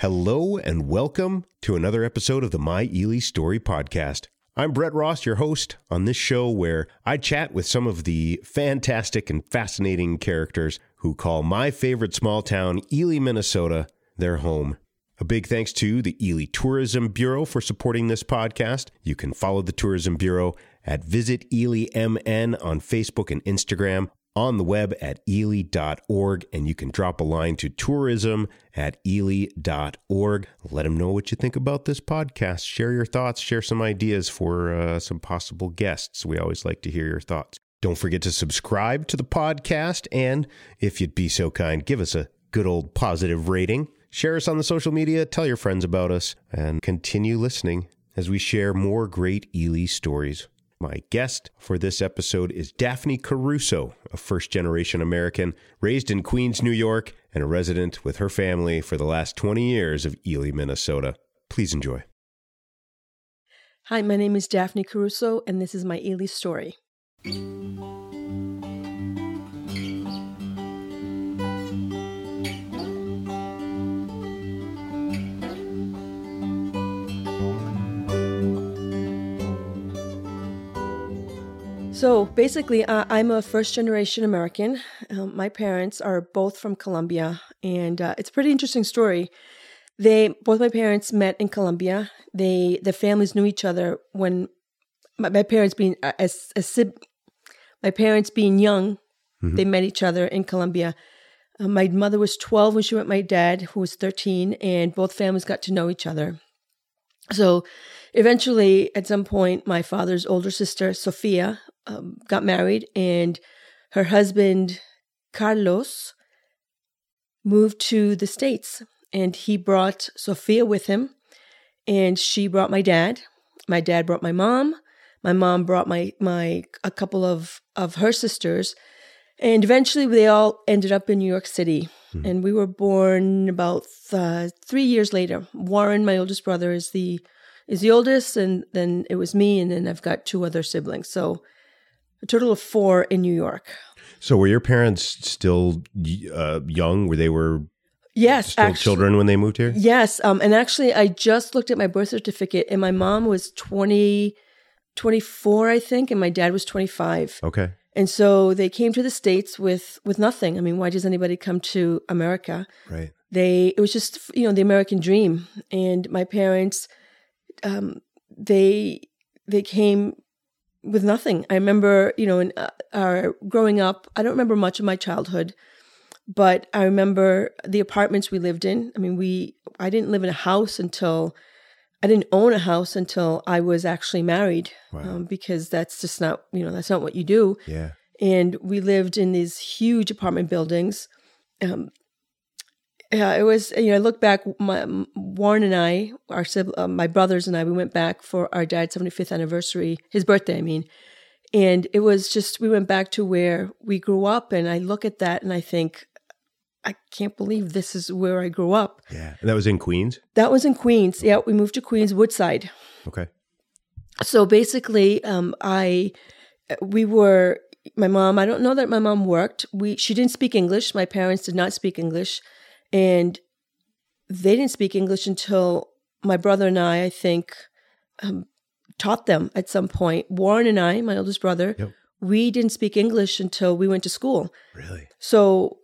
Hello and welcome to another episode of the My Ely Story podcast. I'm Brett Ross, your host on this show where I chat with some of the fantastic and fascinating characters who call my favorite small town, Ely, Minnesota, their home. A big thanks to the Ely Tourism Bureau for supporting this podcast. You can follow the Tourism Bureau at Visit Ely MN on Facebook and Instagram, on the web at ely.org, and you can drop a line to tourism at ely.org. Let them know what you think about this podcast. Share your thoughts, share some ideas for uh, some possible guests. We always like to hear your thoughts. Don't forget to subscribe to the podcast, and if you'd be so kind, give us a good old positive rating. Share us on the social media, tell your friends about us, and continue listening as we share more great Ely stories. My guest for this episode is Daphne Caruso, a first generation American raised in Queens, New York, and a resident with her family for the last 20 years of Ely, Minnesota. Please enjoy. Hi, my name is Daphne Caruso, and this is my Ely story. So basically, uh, I'm a first generation American. Um, my parents are both from Colombia, and uh, it's a pretty interesting story. They both my parents met in Colombia. They the families knew each other when my, my parents being uh, as, as my parents being young, mm-hmm. they met each other in Colombia. Uh, my mother was 12 when she met my dad, who was 13, and both families got to know each other. So eventually, at some point, my father's older sister, Sophia, um, got married, and her husband, Carlos, moved to the States. And he brought Sophia with him, and she brought my dad. My dad brought my mom. My mom brought my my a couple of of her sisters, and eventually they all ended up in New York City. Mm-hmm. And we were born about uh, three years later. Warren, my oldest brother, is the is the oldest, and then it was me, and then I've got two other siblings. So a total of four in New York. So were your parents still uh, young? Were they were yes still actually, children when they moved here? Yes, um, and actually, I just looked at my birth certificate, and my mom was 20, 24, I think, and my dad was twenty five. Okay. And so they came to the states with with nothing. I mean, why does anybody come to America? Right. They it was just you know the American dream, and my parents, um, they they came with nothing. I remember, you know, in uh, our growing up, I don't remember much of my childhood, but I remember the apartments we lived in. I mean, we I didn't live in a house until I didn't own a house until I was actually married, wow. um, because that's just not, you know, that's not what you do. Yeah. And we lived in these huge apartment buildings. Um, yeah, it was. You know, I look back. My Warren and I, our uh, my brothers and I, we went back for our dad's seventy fifth anniversary, his birthday. I mean, and it was just we went back to where we grew up, and I look at that and I think, I can't believe this is where I grew up. Yeah, and that was in Queens. That was in Queens. Yeah, we moved to Queens, Woodside. Okay. So basically, um, I we were my mom. I don't know that my mom worked. We she didn't speak English. My parents did not speak English. And they didn't speak English until my brother and I, I think, um, taught them at some point. Warren and I, my oldest brother, yep. we didn't speak English until we went to school. Really? So,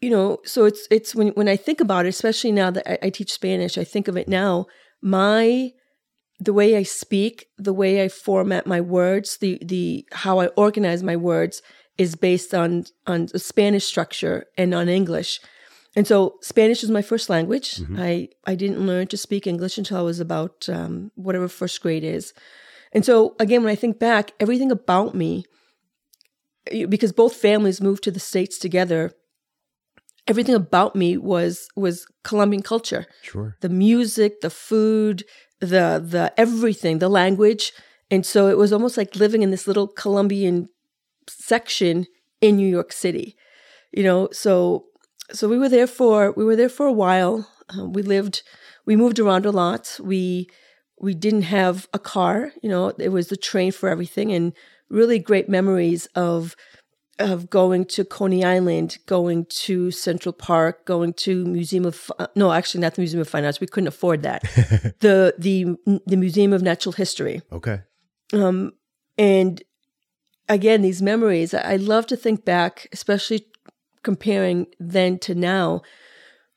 you know, so it's it's when when I think about it, especially now that I, I teach Spanish, I think of it now. My the way I speak, the way I format my words, the the how I organize my words is based on on Spanish structure and on English. And so Spanish is my first language. Mm-hmm. I, I didn't learn to speak English until I was about um, whatever first grade is. And so, again, when I think back, everything about me, because both families moved to the States together, everything about me was was Colombian culture. Sure. The music, the food, the the everything, the language. And so it was almost like living in this little Colombian section in New York City. You know, so so we were there for we were there for a while. Uh, we lived, we moved around a lot. We we didn't have a car. You know, it was the train for everything, and really great memories of of going to Coney Island, going to Central Park, going to Museum of uh, no, actually not the Museum of Fine Arts. We couldn't afford that. the the the Museum of Natural History. Okay. Um, and again, these memories. I love to think back, especially comparing then to now.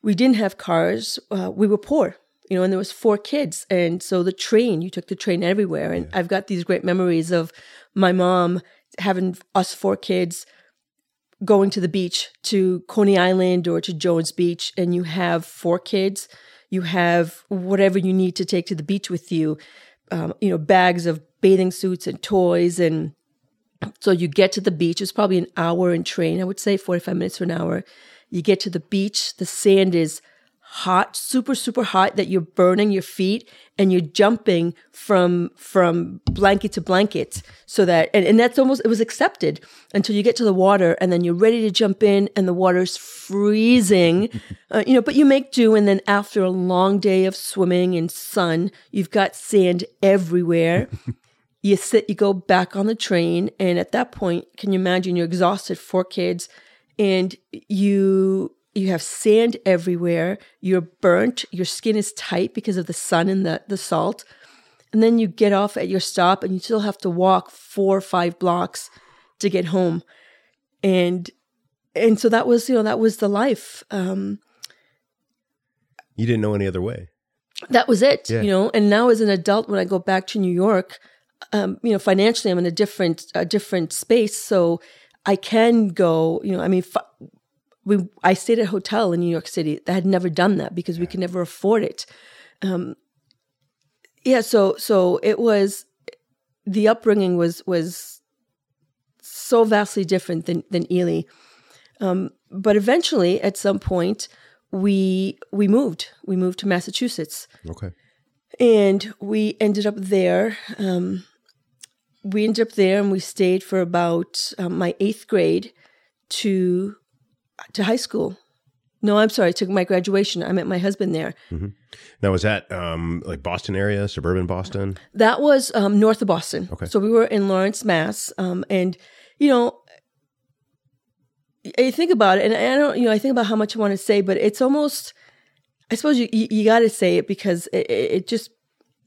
We didn't have cars. Uh, we were poor, you know, and there was four kids, and so the train. You took the train everywhere, and yeah. I've got these great memories of my mom having us four kids going to the beach to Coney Island or to Jones Beach, and you have four kids, you have whatever you need to take to the beach with you, um, you know, bags of bathing suits and toys. And so you get to the beach. It's probably an hour in train, I would say 45 minutes to an hour. You get to the beach, the sand is hot, super, super hot that you're burning your feet and you're jumping from from blanket to blanket so that and, and that's almost it was accepted until you get to the water and then you're ready to jump in and the water's freezing uh, you know but you make do and then after a long day of swimming in sun you've got sand everywhere you sit you go back on the train and at that point can you imagine you're exhausted four kids and you you have sand everywhere, you're burnt, your skin is tight because of the sun and the, the salt. And then you get off at your stop and you still have to walk four or five blocks to get home. And and so that was, you know, that was the life. Um, you didn't know any other way. That was it, yeah. you know. And now as an adult, when I go back to New York, um, you know, financially, I'm in a different, a different space, so I can go. You know, I mean, we I stayed at a hotel in New York City that had never done that because we could never afford it. Um, yeah, so so it was the upbringing was was so vastly different than than Ely. Um, but eventually, at some point, we we moved. We moved to Massachusetts. Okay. And we ended up there. Um, we ended up there, and we stayed for about um, my eighth grade to to high school. No, I'm sorry. to my graduation. I met my husband there. Mm-hmm. Now, was that um, like Boston area, suburban Boston? That was um, north of Boston. Okay. So we were in Lawrence, Mass. Um, and, you know, I think about it, and I don't, you know, I think about how much I want to say, but it's almost, I suppose you, you, you got to say it because it, it just,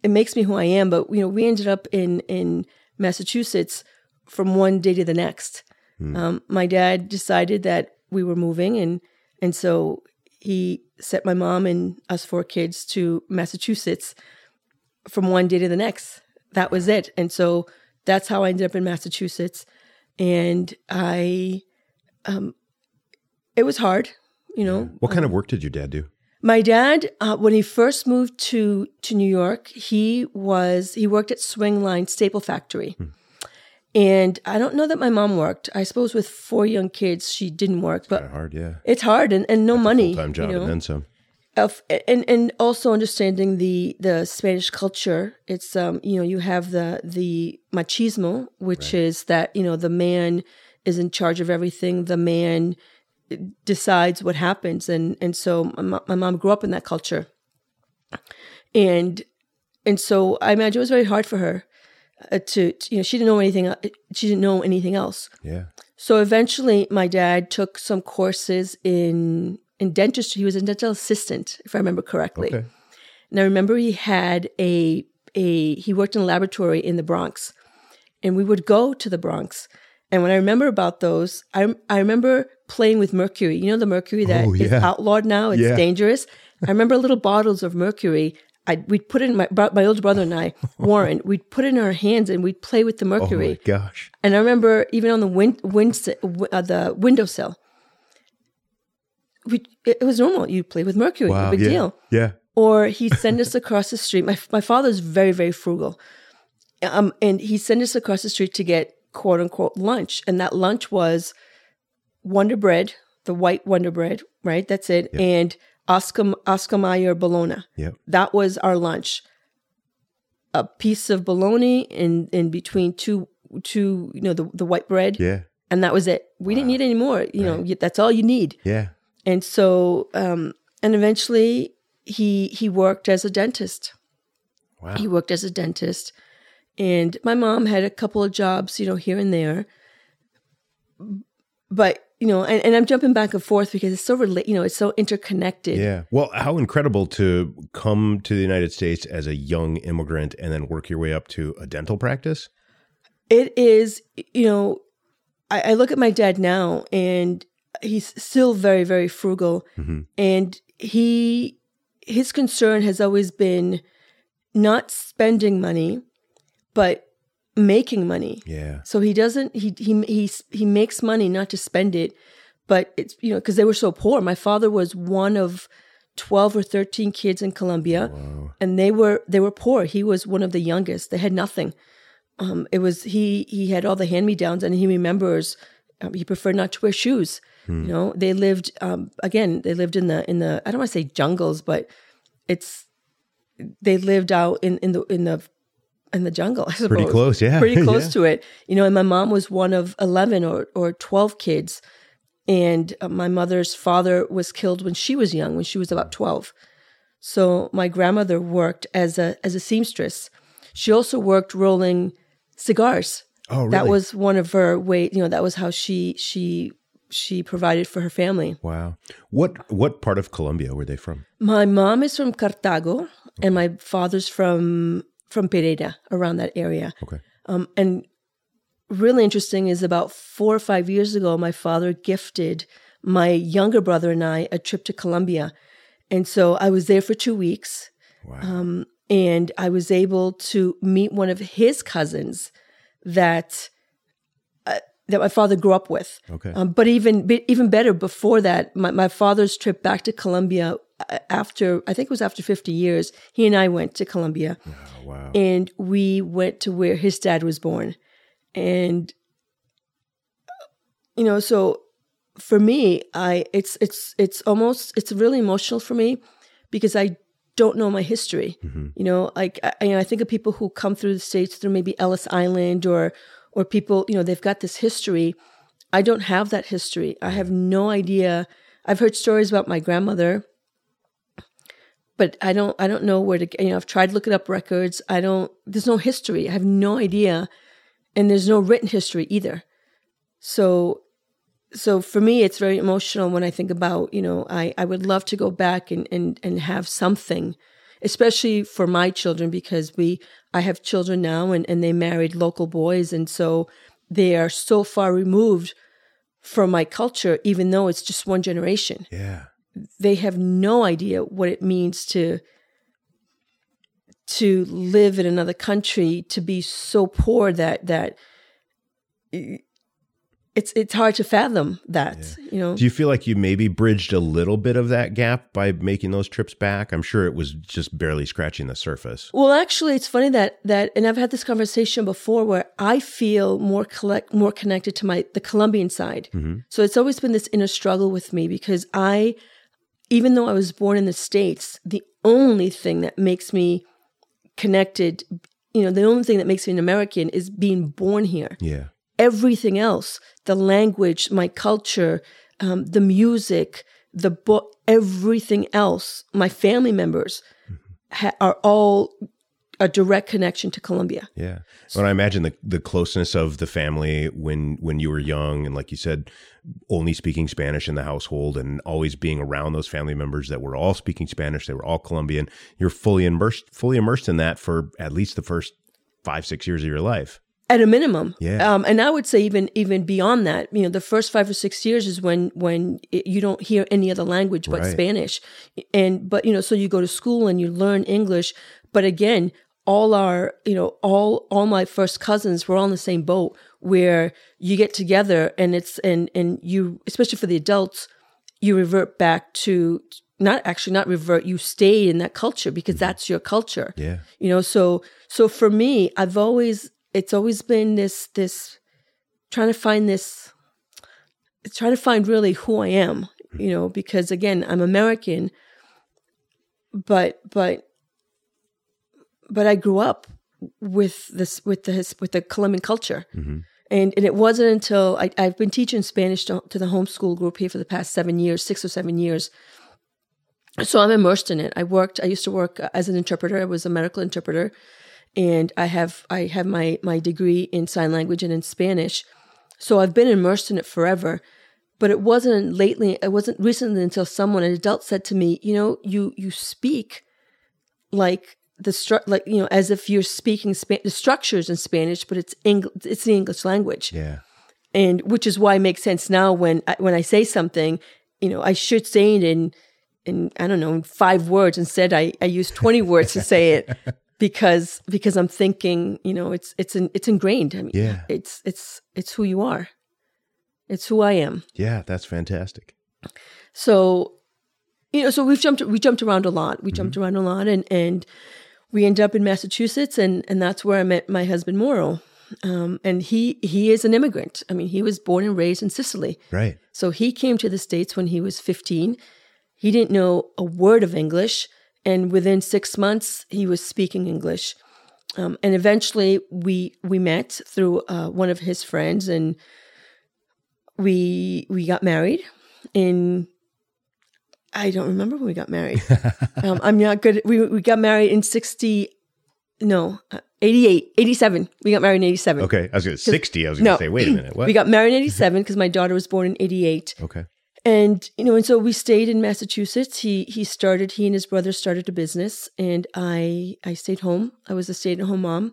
it makes me who I am. But, you know, we ended up in, in Massachusetts from one day to the next. Mm. Um, my dad decided that we were moving and and so he sent my mom and us four kids to Massachusetts from one day to the next. That was it. And so that's how I ended up in Massachusetts. And I um it was hard, you know. What kind um, of work did your dad do? My dad, uh, when he first moved to to New York, he was he worked at Swingline Staple Factory, hmm. And I don't know that my mom worked. I suppose with four young kids, she didn't work. but hard, yeah. It's hard and, and no That's money. Full time job you know? and then some. and and also understanding the the Spanish culture. It's um you know you have the the machismo, which right. is that you know the man is in charge of everything. The man decides what happens, and and so my, my mom grew up in that culture, and and so I imagine it was very hard for her uh, to, to, you know she didn't know anything uh, she didn't know anything else. Yeah. So eventually my dad took some courses in in dentistry. He was a dental assistant if i remember correctly. Okay. and i remember he had a a he worked in a laboratory in the bronx. And we would go to the bronx and when i remember about those i, I remember playing with mercury you know the mercury that oh, yeah. is outlawed now it's yeah. dangerous i remember little bottles of mercury I we'd put it in my my older brother and I, Warren, we'd put it in our hands and we'd play with the mercury. Oh my gosh! And I remember even on the wind, wind uh, the windowsill, we it was normal. You play with mercury, wow, no big yeah, deal. Yeah. Or he'd send us across the street. My my father's very very frugal, um, and he'd send us across the street to get quote unquote lunch, and that lunch was Wonder Bread, the white Wonder Bread, right? That's it, yep. and Oscar, Oscar Mayer bologna. Yep. That was our lunch. A piece of bologna in, in between two, two, you know, the, the white bread. Yeah. And that was it. We wow. didn't need any more. You right. know, that's all you need. Yeah. And so, um, and eventually he, he worked as a dentist. Wow. He worked as a dentist. And my mom had a couple of jobs, you know, here and there. but you know, and, and I'm jumping back and forth because it's so rela- you know, it's so interconnected. Yeah. Well, how incredible to come to the United States as a young immigrant and then work your way up to a dental practice. It is, you know, I, I look at my dad now and he's still very, very frugal. Mhm. And he, his concern has always been not spending money, but making money. Yeah. So he doesn't he he he he makes money not to spend it, but it's you know because they were so poor. My father was one of twelve or thirteen kids in Colombia, Wow. and they were they were poor. He was one of the youngest. They had nothing. Um, it was he he had all the hand me downs, and he remembers um, he preferred not to wear shoes. You know, they lived um, again. They lived in the in the I don't want to say jungles, but it's they lived out in in the in the in the jungle. I suppose Pretty close, yeah. pretty close Yeah. to it. You know, and my mom was one of 11 or, or 12 kids. And uh, my mother's father was killed when she was young, when she was about 12. So my grandmother worked as a, as a seamstress. She also worked rolling cigars. Oh, really? That was one of her way, you know, that was how she, she, she provided for her family. wow. What what part of Colombia were they from? My mom is from Cartago and my father's from, from Pereira around that area. Okay. Um, and really interesting is about four or five years ago, my father gifted my younger brother and I a trip to Colombia. And so I was there for two weeks Wow. um, and I was able to meet one of his cousins that uh, that my father grew up with. okay. Um, but even even better, before that, my, my father's trip back to Colombia after I think it was after fifty years, he and I went to Colombia oh, wow. and we went to where his dad was born. And you know so for me i it's it's it's almost it's really emotional for me because i don't know my history. Mhm. you know like I, you know, I think of people who come through the states through maybe ellis island or or people you know they've got this history. I don't have that history. I have no idea. I've heard stories about my grandmother but I don't I don't know where to you know I've tried looking up records. I don't there's no history. I have no idea and there's no written history either. So so for me it's very emotional when I think about, you know, I I would love to go back and and and have something especially for my children because we I have children now and and they married local boys and so they are so far removed from my culture even though it's just one generation yeah. They have no idea what it means to to live in another country to be so poor that that it's it's hard to fathom that you know Do you feel like you maybe bridged a little bit of that gap by making those trips back? I'm sure it was just barely scratching the surface. Well, actually, it's funny that that, and I've had this conversation before where I feel more collect more connected to my the Colombian side. Mm-hmm. So it's always been this inner struggle with me because I, even though I was born in the states, the only thing that makes me connected, you know, the only thing that makes me an American is being born here Yeah. everything else the language my culture um, the music the book everything else my family members ha- are all a direct connection to colombia Yeah. Well, I imagine the the closeness of the family when when you were young and like you said, only speaking Spanish in the household and always being around those family members that were all speaking Spanish, they were all Colombian. You're fully immersed fully immersed in that for at least the first five, six years of your life. at a minimum Yeah. um, and i would say even even beyond that you know the first five or six years is when when it, you don't hear any other language but Right. spanish and but you know so you go to school and you learn english but again all our you know all all my first cousins were all in the same boat where you get together and it's and and you especially for the adults you revert back to not actually not revert you stay in that culture because mm-hmm. that's your culture. Yeah. you know so so for me i've always it's always been this this trying to find this it's trying to find really who i am you mm-hmm. know because again i'm american but but but i grew up with this with the with the colombian culture Mhm. and and it wasn't until I, I've been teaching Spanish to, to the homeschool group here for the past seven years, six or seven years. So I'm immersed in it. I worked. I used to work as an interpreter. I was a medical interpreter, and I have I have my my degree in sign language and in Spanish. So I've been immersed in it forever. But it wasn't lately. It wasn't recently until someone, an adult, said to me, "You know, you you speak like the stru- like you know as if you're speaking Spa- the structures in Spanish, but it's English. It's the English language." Yeah. and which is why it makes sense now when I, when I say something, you know, I should say it in in I don't know in five words. Instead, I I use twenty words to say it because because I'm thinking, you know, it's it's in, it's ingrained. I mean, Yeah. it's it's it's who you are. It's who I am. Yeah, that's fantastic. So, you know, so we've jumped we jumped around a lot. We jumped mm-hmm. around a lot, and and we end up in Massachusetts, and and that's where I met my husband Moro. Um, and he he is an immigrant. I mean, he was born and raised in Sicily. Right. So he came to the States when he was 15. He didn't know a word of English. And within six months, he was speaking English. Um, and eventually, we we met through uh, one of his friends, and we we got married. In I don't remember when we got married. um, I'm not good. We we got married in 60. No, uh, 88, 87. We got married in 87. Okay. I was going to 60. I was going to No. say, wait a minute. What? We got married in 87 because my daughter was born in 88 okay. and you know and so we stayed in massachusetts he he started he and his brother started a business and i i stayed home i was a stay-at-home mom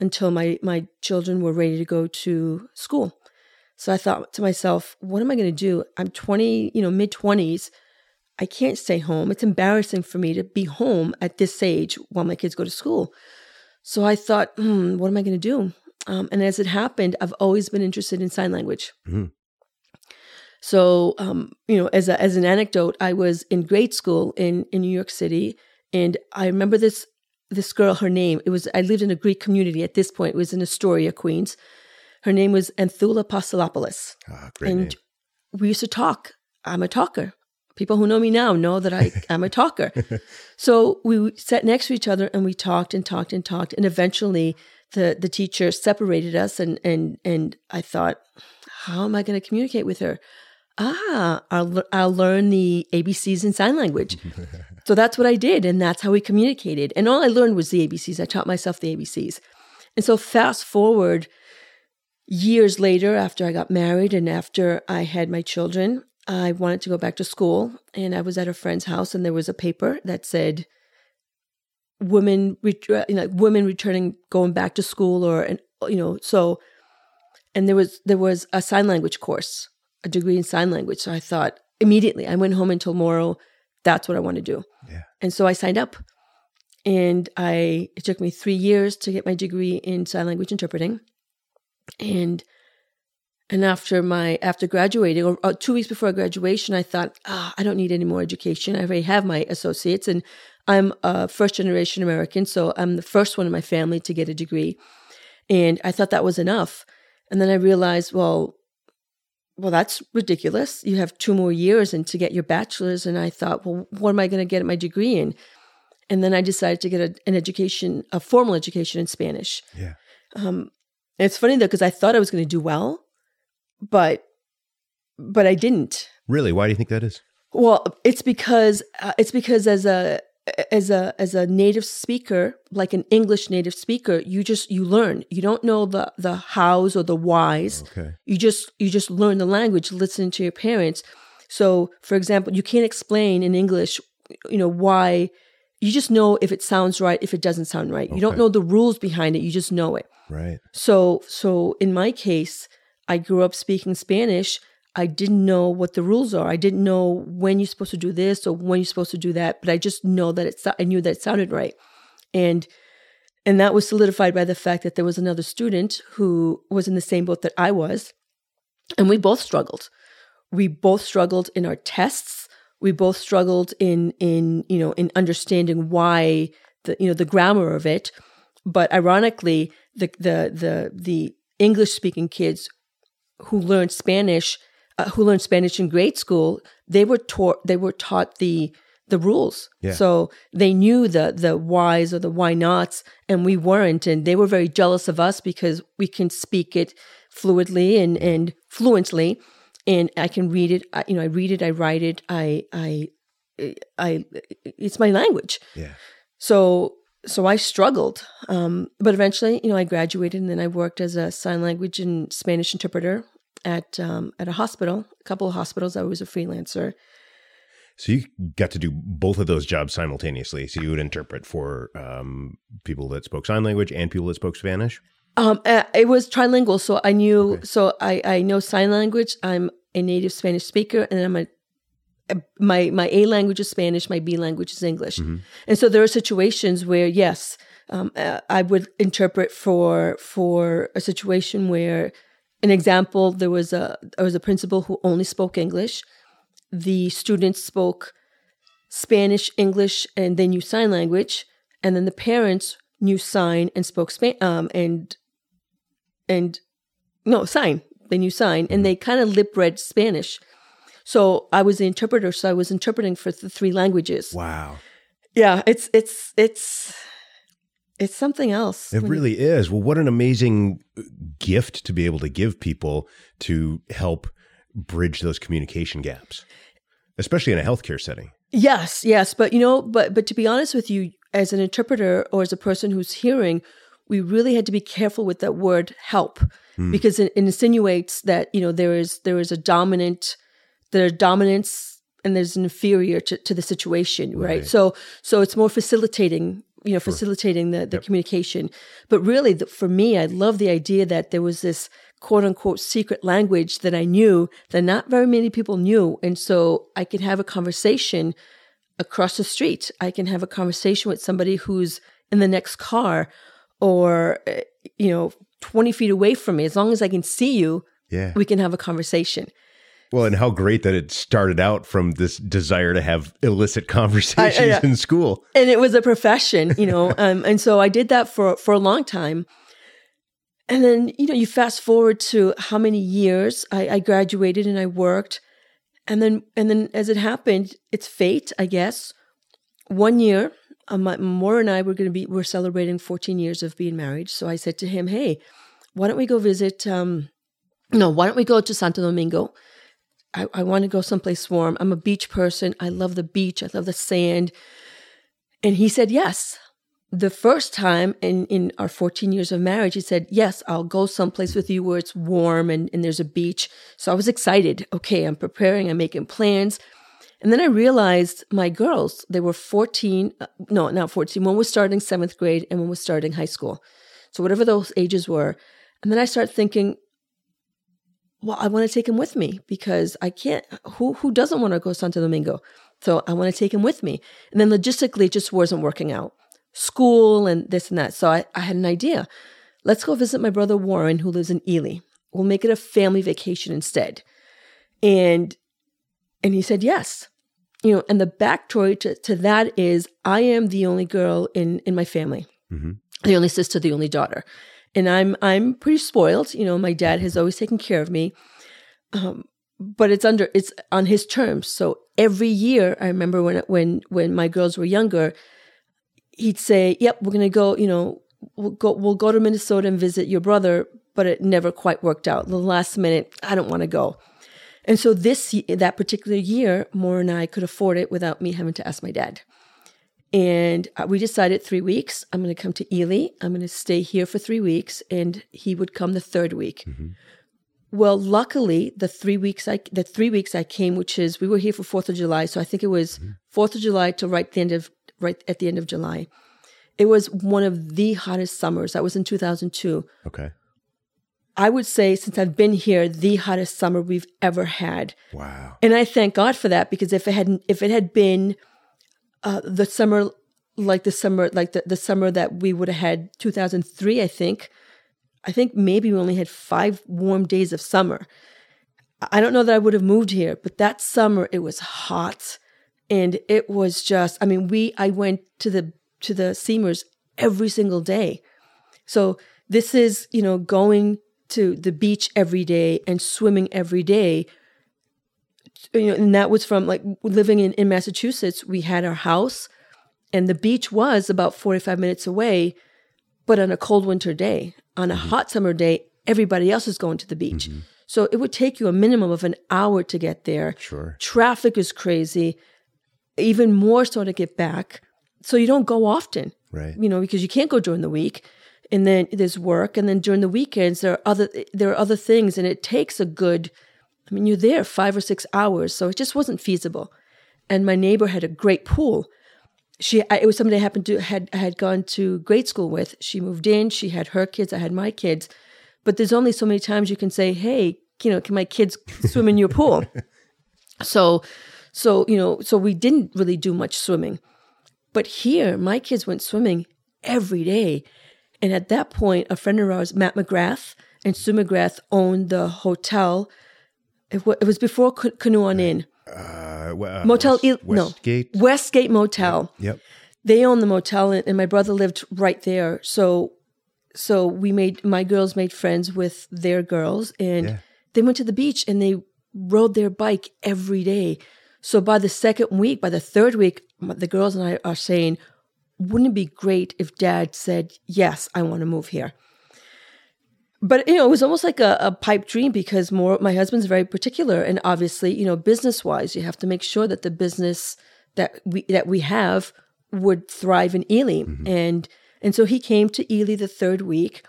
until my my children were ready to go to school so i thought to myself what am i going to do i'm 20 you know mid 20s i can't stay home it's embarrassing for me to be home at this age while my kids go to school so i thought hmm, what am i going to do um, and as it happened i've always been interested in sign language Mhm. so, um, you know, as a, as an anecdote, I was in grade school in in New York City, and I remember this this girl. Her name it was. I lived in a Greek community at this point. It was in Astoria, Queens. Her name was Anthula Pasilopoulos, Ah, great and name. we used to talk. I'm a talker. People who know me now know that I am a talker. so we sat next to each other and we talked and talked and talked, and eventually the the teacher separated us, and and and I thought, how am I going to communicate with her? ah, I'll, I'll learn the ABCs in sign language. so that's what I did. And that's how we communicated. And all I learned was the ABCs. I taught myself the ABCs. And so fast forward years later, after I got married and after I had my children, I wanted to go back to school. And I was at a friend's house and there was a paper that said, women, ret- uh, you know, women returning, going back to school or, and, you know, so, and there was, there was a sign language course a degree in sign language. So I thought immediately, I went home and told Moro, that's what I want to do. Yeah. And so I signed up. And I it took me three years to get my degree in sign language interpreting. And and after my after graduating, or, or two weeks before graduation, I thought, ah, I don't need any more education. I already have my associates, and I'm a first generation American, so I'm the first one in my family to get a degree. And I thought that was enough. And then I realized, well, well, that's ridiculous. You have two more years and to get your bachelor's. And I thought, well, what am I going to get my degree in? And then I decided to get a, an education, a formal education in Spanish. Yeah. Um, it's funny though, because I thought I was going to do well, but but I didn't. Really? Why do you think that is? Well, it's because uh, it's because as a as a as a native speaker, like an English native speaker, you just you learn. You don't know the the hows or the whys. Okay. You just you just learn the language, listening to your parents. So, for example, you can't explain in English, you know, why. You just know if it sounds right, if it doesn't sound right. You don't know the rules behind it. You just know it. Right. So, so in my case, I grew up speaking Spanish. I didn't know what the rules are. I didn't know when you're supposed to do this or when you're supposed to do that. But I just know that it's. I knew that it sounded right, and and that was solidified by the fact that there was another student who was in the same boat that I was, and we both struggled. We both struggled in our tests. We both struggled in in you know in understanding why the you know the grammar of it. But ironically, the the the the English speaking kids who learned Spanish, uh, who learned Spanish in grade school, they were taught they were taught the the rules. Yeah. So they knew the the whys or the why nots, and we weren't, and they were very jealous of us because we can speak it fluidly and and fluently, and I can read it. I, you know, I read it, I write it, I I I it's my language. Yeah. So so I struggled, um, but eventually, you know, I graduated and then I worked as a sign language and Spanish interpreter at um, at a hospital, a couple of hospitals. I was a freelancer. So you got to do both of those jobs simultaneously. So you would interpret for um, people that spoke sign language and people that spoke Spanish. Um, uh, it was trilingual, so I knew. Okay. So I I know sign language. I'm a native Spanish speaker, and I'm a my my A language is Spanish, my B language is English, mm-hmm. and so there are situations where yes, um, uh, I would interpret for for a situation where, an example, there was a there was a principal who only spoke English, the students spoke Spanish, English, and they knew sign language, and then the parents knew sign and spoke Spanish um, and and no sign they knew sign, and mm-hmm. they kind of lip read Spanish. So I was the interpreter, so I was interpreting for the three languages. Wow. Yeah, it's it's it's it's something else. It really you- is. Well, what an amazing uh, gift to be able to give people to help bridge those communication gaps, especially in a healthcare setting. Yes, yes, but you know, but but to be honest with you, as an interpreter or as a person who's hearing, we really had to be careful with that word help mm. because it, it insinuates that you know there is there is a dominant there's dominance and there's an inferior to, to the situation, right? right? So so it's more facilitating, you know, facilitating the, the yep. communication. But really, the, for me, I love the idea that there was this quote unquote secret language that I knew that not very many people knew, and so I could have a conversation across the street. I can have a conversation with somebody who's in the next car, or eh, you know, twenty feet away from me. As long as I can see you, yeah, we can have a conversation. Well, and how great that it started out from this desire to have illicit conversations I, I, in school. And it was a profession, you know. um, and so I did that for, for a long time. And then, you know, you fast forward to how many years I, I graduated and I worked. And then, and then as it happened, it's fate, I guess. One year, um, my, Maura and I were going to be, we're celebrating 14 years of being married. So I said to him, hey, why don't we go visit, um, no, why don't we go to Santo Domingo? I, I want to go someplace warm. I'm a beach person. I love the beach. I love the sand. And he said, yes. The first time in, in our 14 years of marriage, he said, yes, I'll go someplace with you where it's warm and, and there's a beach. So I was excited. Okay, I'm preparing, I'm making plans. And then I realized my girls, they were 14, uh, no, not 14. One was starting seventh grade and one was starting high school. So whatever those ages were. And then I start thinking, well, I want to take him with me because I can't. Who who doesn't want to go Santo Domingo? So I want to take him with me. And then logistically, it just wasn't working out. School and this and that. So I, I had an idea. Let's go visit my brother Warren, who lives in Ely. We'll make it a family vacation instead. And and he said yes. You know, and the backstory to, to that is I am the only girl in in my family, mm-hmm. the only sister, the only daughter and I'm I'm pretty spoiled. You know, my dad has always taken care of me, um, but it's under it's on his terms. So every year, I remember when when when my girls were younger, he'd say, "Yep, we're gonna go. You know, we'll go we'll go to Minnesota and visit your brother." But it never quite worked out. The last minute, I don't want to go. And so this that particular year, Maura and I could afford it without me having to ask my dad. And uh, we decided three weeks. I'm going to come to Ely. I'm going to stay here for three weeks, and he would come the third week. Mm-hmm. Well, luckily, the three weeks I the three weeks I came, which is we were here for Fourth of July, so I think it was 4th mm-hmm. of July to right the end of right at the end of July. It was one of the hottest summers. That was in 2002. Okay. I would say since I've been here, the hottest summer we've ever had. Wow. And I thank God for that because if it hadn't, if it had been uh, the summer, like the summer, like the, the summer that we would have had 2003, I think. I think maybe we only had five warm days of summer. I don't know that I would have moved here, but that summer it was hot and it was just, I mean, we, I went to the, to the Semers every single day. So this is, you know, going to the beach every day and swimming every day you know, and that was from like living in, in Massachusetts, we had our house and the beach was about 45 minutes away, but on a cold winter day, on a mm-hmm. hot summer day, everybody else is going to the beach. Mm-hmm. So it would take you a minimum of an hour to get there. Sure. Traffic is crazy, even more so to get back. So you don't go often. Right. You know, because you can't go during the week. and then there's work, and then during the weekends there are other there are other things, and it takes a good. I mean, you're there five or six hours, so it just wasn't feasible. And my neighbor had a great pool. She it was somebody I happened to had had gone to grade school with. She moved in. She had her kids. I had my kids. But there's only so many times you can say, "Hey, you know, can my kids swim in your pool?" so, so you know, so we didn't really do much swimming. But here, my kids went swimming every day. And at that point, a friend of ours, Matt McGrath, and Sue McGrath owned the hotel. It, w- it was before Canoe on Inn. Uh, uh, Motel West, no Westgate. Westgate Motel. Yep. They owned the motel, and, and my brother lived right there. So, so we made my girls made friends with their girls, and Yeah. they went to the beach and they rode their bike every day. So by the second week, by the third week, the girls and I are saying, "Wouldn't it be great if Dad said yes, I want to move here?" But you know, it was almost like a, a pipe dream because more my husband's very particular, and obviously, you know, business wise, you have to make sure that the business that we that we have would thrive in Ely, and and so he came to Ely the third week,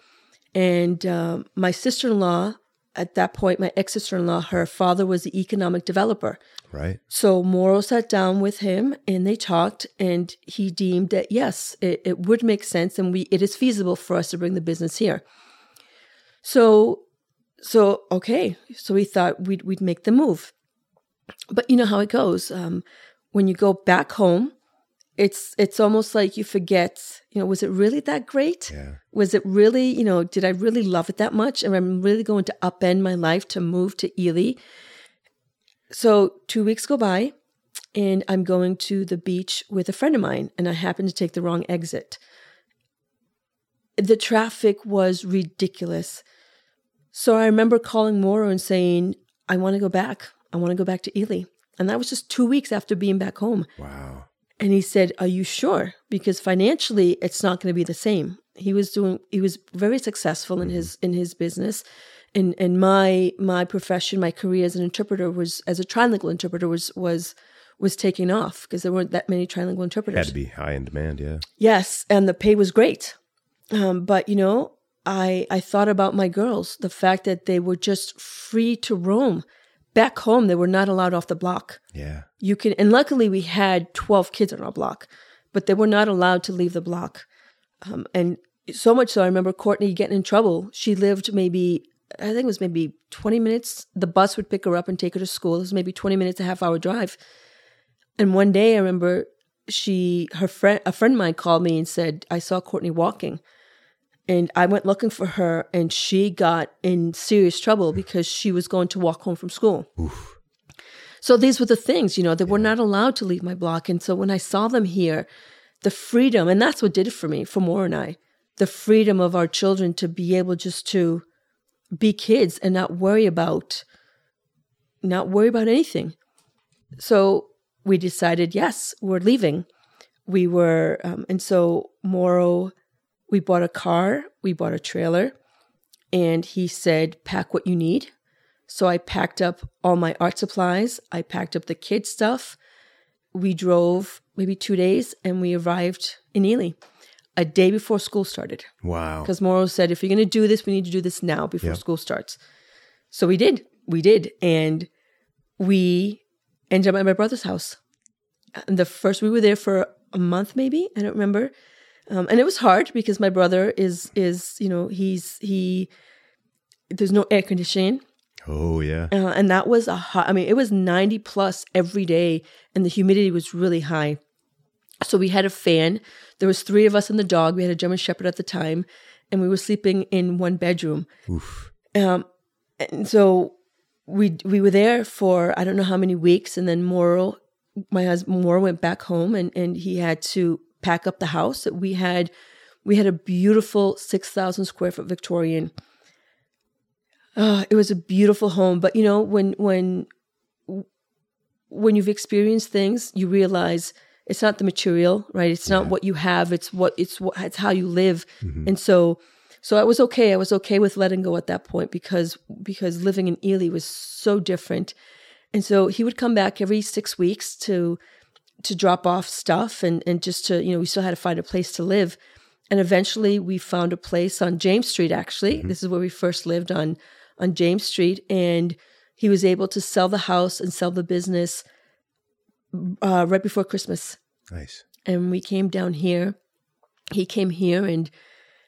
and um, my sister in law at that point, my ex sister in law, her father was the economic developer. Right. So Morrow sat down with him and they talked, and he deemed that yes, it, it would make sense, and we it is feasible for us to bring the business here. So, so okay, so we thought we'd we'd make the move, but you know how it goes. Um, when you go back home, it's it's almost like you forget. You know, was it really that great? Yeah. Was it really, you know, did I really love it that much? And I'm really going to upend my life to move to Ely. So two weeks go by, and I'm going to the beach with a friend of mine, and I happen to take the wrong exit. The traffic was ridiculous. So I remember calling Moro and saying, I want to go back. I want to go back to Ely. And that was just two weeks after being back home. Wow. And he said, Are you sure? Because financially it's not going to be the same. He was doing he was very successful in his in his business. And and my my profession, my career as an interpreter was as a trilingual interpreter was was was taking off because there weren't that many trilingual interpreters. Had to be high in demand. Yeah. Yes, and the pay was great. Um, but you know, I I thought about my girls, the fact that they were just free to roam. Back home, they were not allowed off the block. Yeah. You can, and luckily we had twelve kids on our block, but they were not allowed to leave the block. Um, and so much so, I remember Courtney getting in trouble. She lived maybe, I think it was maybe twenty minutes. The bus would pick her up and take her to school. It was maybe twenty minutes, a half hour drive. And one day, I remember she her friend a friend of mine called me and said I saw Courtney walking. And I went looking for her and she got in serious trouble because she was going to walk home from school. So these were the things, you know, they were not allowed to leave my block. And so when I saw them here, the freedom, and that's what did it for me, for Moore and I, the freedom of our children to be able just to be kids and not worry about not worry about anything. So we decided, yes, we're leaving. We were, um, and so Morrow, we bought a car, we bought a trailer, and he said, pack what you need. So I packed up all my art supplies, I packed up the kids' stuff. We drove maybe two days and we arrived in Ely a day before school started Wow. because Morrow said, if you're going to do this, we need to do this now before Yep. school starts. So we did. We did. And we ended up at my brother's house. And the first, we were there for a month, maybe. I don't remember. Um, and it was hard because my brother is, is, you know, he's, he, there's no air conditioning. Oh yeah. Uh, and that was a hot, I mean, it was 90 plus every day, and the humidity was really high. So we had a fan. There was three of us and the dog. We had a German Shepherd at the time, and we were sleeping in one bedroom. Oof. Um, and so we we were there for I don't know how many weeks, and then Morrow, my husband Morrow went back home, and and he had to pack up the house. That we had we had a beautiful six thousand square foot Victorian. Uh, it was a beautiful home, but you know when when when you've experienced things, you realize it's not the material, right? It's not what you have. It's what it's what it's how you live, and so so I was okay. I was okay with letting go at that point because because living in Ely was so different, and so he would come back every six weeks to to drop off stuff and and just to you know we still had to find a place to live, and eventually we found a place on James Street. Actually, this is where we first lived on on James Street, and he was able to sell the house and sell the business uh, right before Christmas. Nice. And we came down here. He came here, and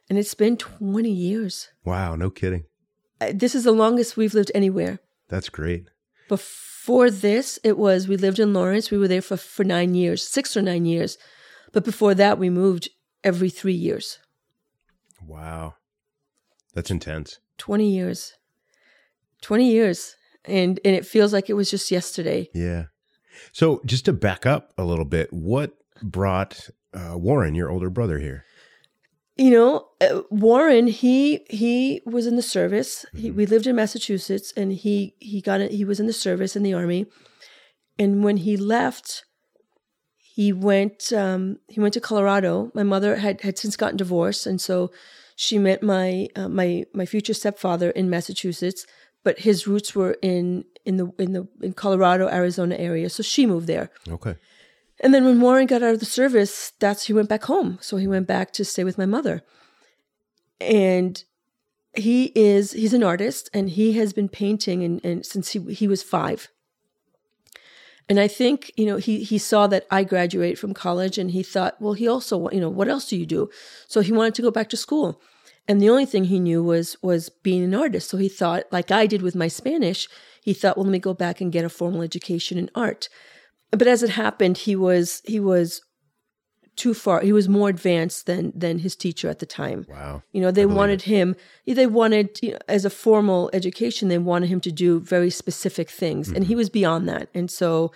and it's been twenty years. Wow, no kidding. Uh, This is the longest we've lived anywhere. That's great. Before this, it was we lived in Lawrence. We were there for, for nine years, six or nine years. But before that, we moved every three years, Wow. That's intense. 20 years. 20 years. And, and it feels like it was just yesterday. Yeah. So just to back up a little bit, what brought uh, Warren, your older brother, here? You know, uh, Warren, he he was in the service. He, we lived in Massachusetts, and he he got it. He was in the service in the army, and when he left, he went um, he went to Colorado. My mother had had since gotten divorced, and so she met my uh, my my future stepfather in Massachusetts. But his roots were in in the in the in Colorado, Arizona area, so she moved there. Okay. And then when Warren got out of the service, that's he went back home. So he went back to stay with my mother. And he is he's an artist and he has been painting and, and since he he was five. And I think, you know, he he saw that I graduated from college and he thought, well, he also you know, what else do you do? So he wanted to go back to school. And the only thing he knew was was being an artist. So he thought, like I did with my Spanish, he thought, well, let me go back and get a formal education in art but as it happened he was he was too far he was more advanced than than his teacher at the time. Wow. you know they wanted him they wanted you know, as a formal education they wanted him to do very specific things and he was beyond that. And so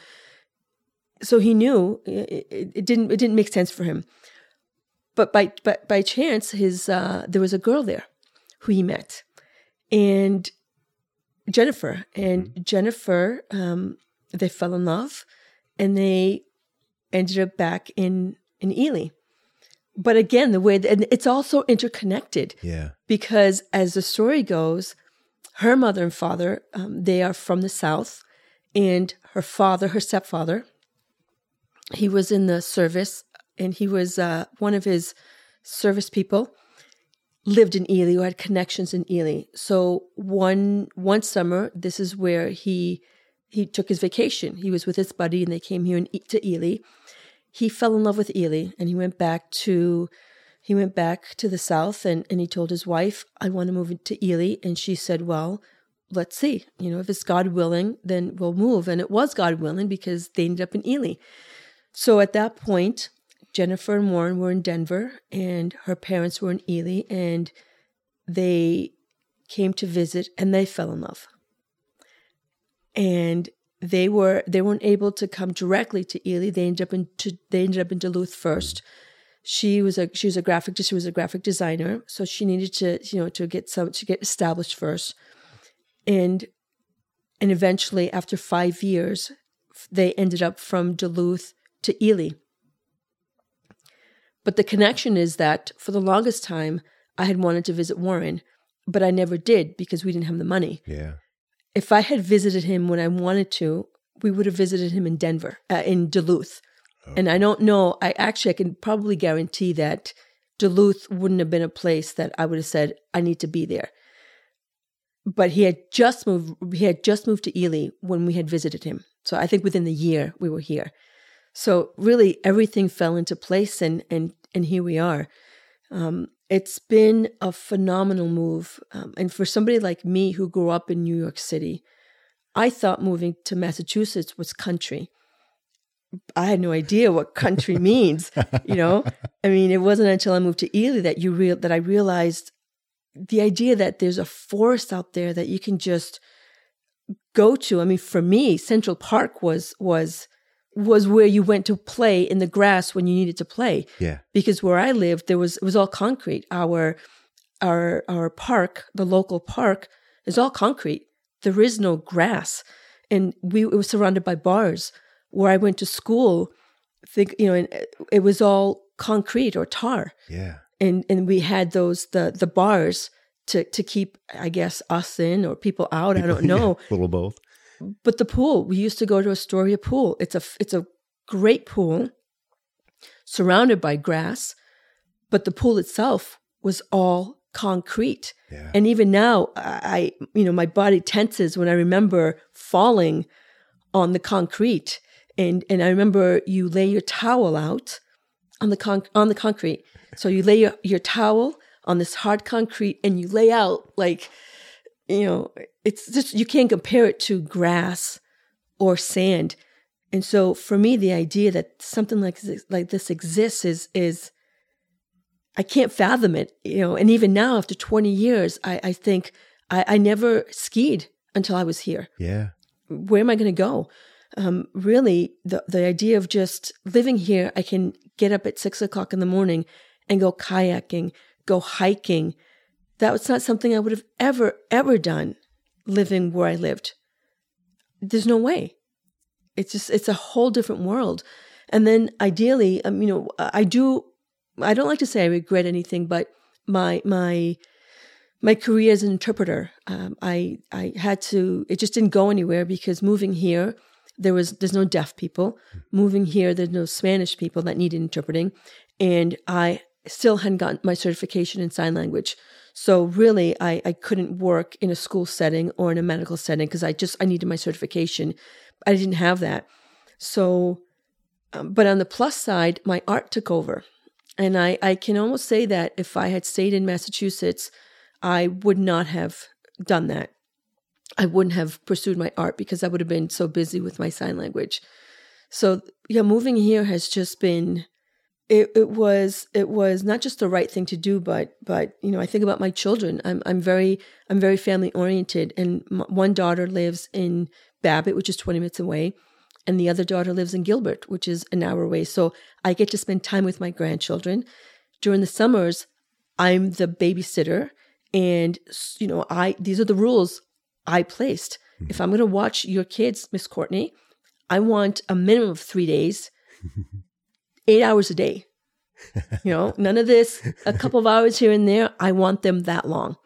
so he knew it, it, it didn't it didn't make sense for him. But by but by chance his uh there was a girl there who he met and jennifer and jennifer um they fell in love and they ended up back in in Ely. But again, the way and it's also interconnected Yeah. because as the story goes, her mother and father um, they are from the south, and her father, her stepfather, he was in the service, and he was uh, one of his service people lived in Ely or had connections in Ely. So one one summer, this is where he he took his vacation. He was with his buddy, and they came here in, to Ely. He fell in love with Ely, and he went back to he went back to the south, and and he told his wife, "I want to move to Ely," and she said, "Well." Let's see. You know, if it's God willing, then we'll move. And it was God willing because they ended up in Ely. So at that point, Jennifer and Warren were in Denver, and her parents were in Ely, and they came to visit, and they fell in love. And they were they weren't able to come directly to Ely. They ended up in they ended up in Duluth first. She was a she was a graphic she was a graphic designer, so she needed to you know to get some to get established first, and and eventually after five years, they ended up from Duluth to Ely. But the connection is that for the longest time, I had wanted to visit Warren, but I never did because we didn't have the money. Yeah. If I had visited him when I wanted to, we would have visited him in Denver, uh, in Duluth. And I don't know, I actually, I can probably guarantee that Duluth wouldn't have been a place that I would have said, I need to be there. But he had just moved, he had just moved to Ely when we had visited him. So I think within the year we were here. So really everything fell into place and, and, and here we are. Um, it's been a phenomenal move. Um, and for somebody like me who grew up in New York City, I thought moving to Massachusetts was country. I had no idea what country means, you know? I mean, it wasn't until I moved to Ely that you real that I realized the idea that there's a forest out there that you can just go to. I mean, for me, Central Park was was was where you went to play in the grass when you needed to play Yeah. because where I lived there was it was all concrete. Our our our park, the local park, is all concrete. There is no grass, and we it was surrounded by bars. Where I went to school, think you know, and uh, it was all concrete or tar, Yeah. and and we had those the the bars to to keep I guess us in or people out. I don't know A little both. But the pool we used to go to astoria pool it's a it's a great pool surrounded by grass but the pool itself was all concrete. Yeah. And even now, I, you know, my body tenses when I remember falling on the concrete. And, and I remember you lay your towel out on the con- on the concrete. So you lay your, your towel on this hard concrete and you lay out like, you know, it's just, you can't compare it to grass or sand. And so for me, the idea that something like this, like this exists is, is, I can't fathom it, you know. And even now, after 20 years, I, I think I, I never skied until I was here. Yeah. Where am I going to go? Um, really, the the idea of just living here, I can get up at six o'clock in the morning and go kayaking, go hiking. That was not something I would have ever ever done living where I lived. There's no way. It's just it's a whole different world. And then ideally, um, you know, I do I don't like to say I regret anything, but my my my career as an interpreter, um, I I had to. It just didn't go anywhere because moving here, there was there's no deaf people. Moving here, there's no Spanish people that needed interpreting, and I still hadn't gotten my certification in sign language. So really, I I couldn't work in a school setting or in a medical setting because I just I needed my certification. I didn't have that. So, um, but on the plus side, my art took over. And I, I can almost say that if I had stayed in Massachusetts, I would not have done that. I wouldn't have pursued my art because I would have been so busy with my sign language. So yeah, moving here has just been it, it was it was not just the right thing to do, but but you know I think about my children. I'm I'm very I'm very family oriented, and one daughter lives in Babbitt, which is 20 minutes away, and the other daughter lives in Gilbert, which is an hour away. So I get to spend time with my grandchildren. During the summers, I'm the babysitter, and you know, I these are the rules I placed. Mm-hmm. If I'm going to watch your kids, Miss Courtney, I want a minimum of three days, eight hours a day. You know, none of this, a couple of hours here and there. I want them that long.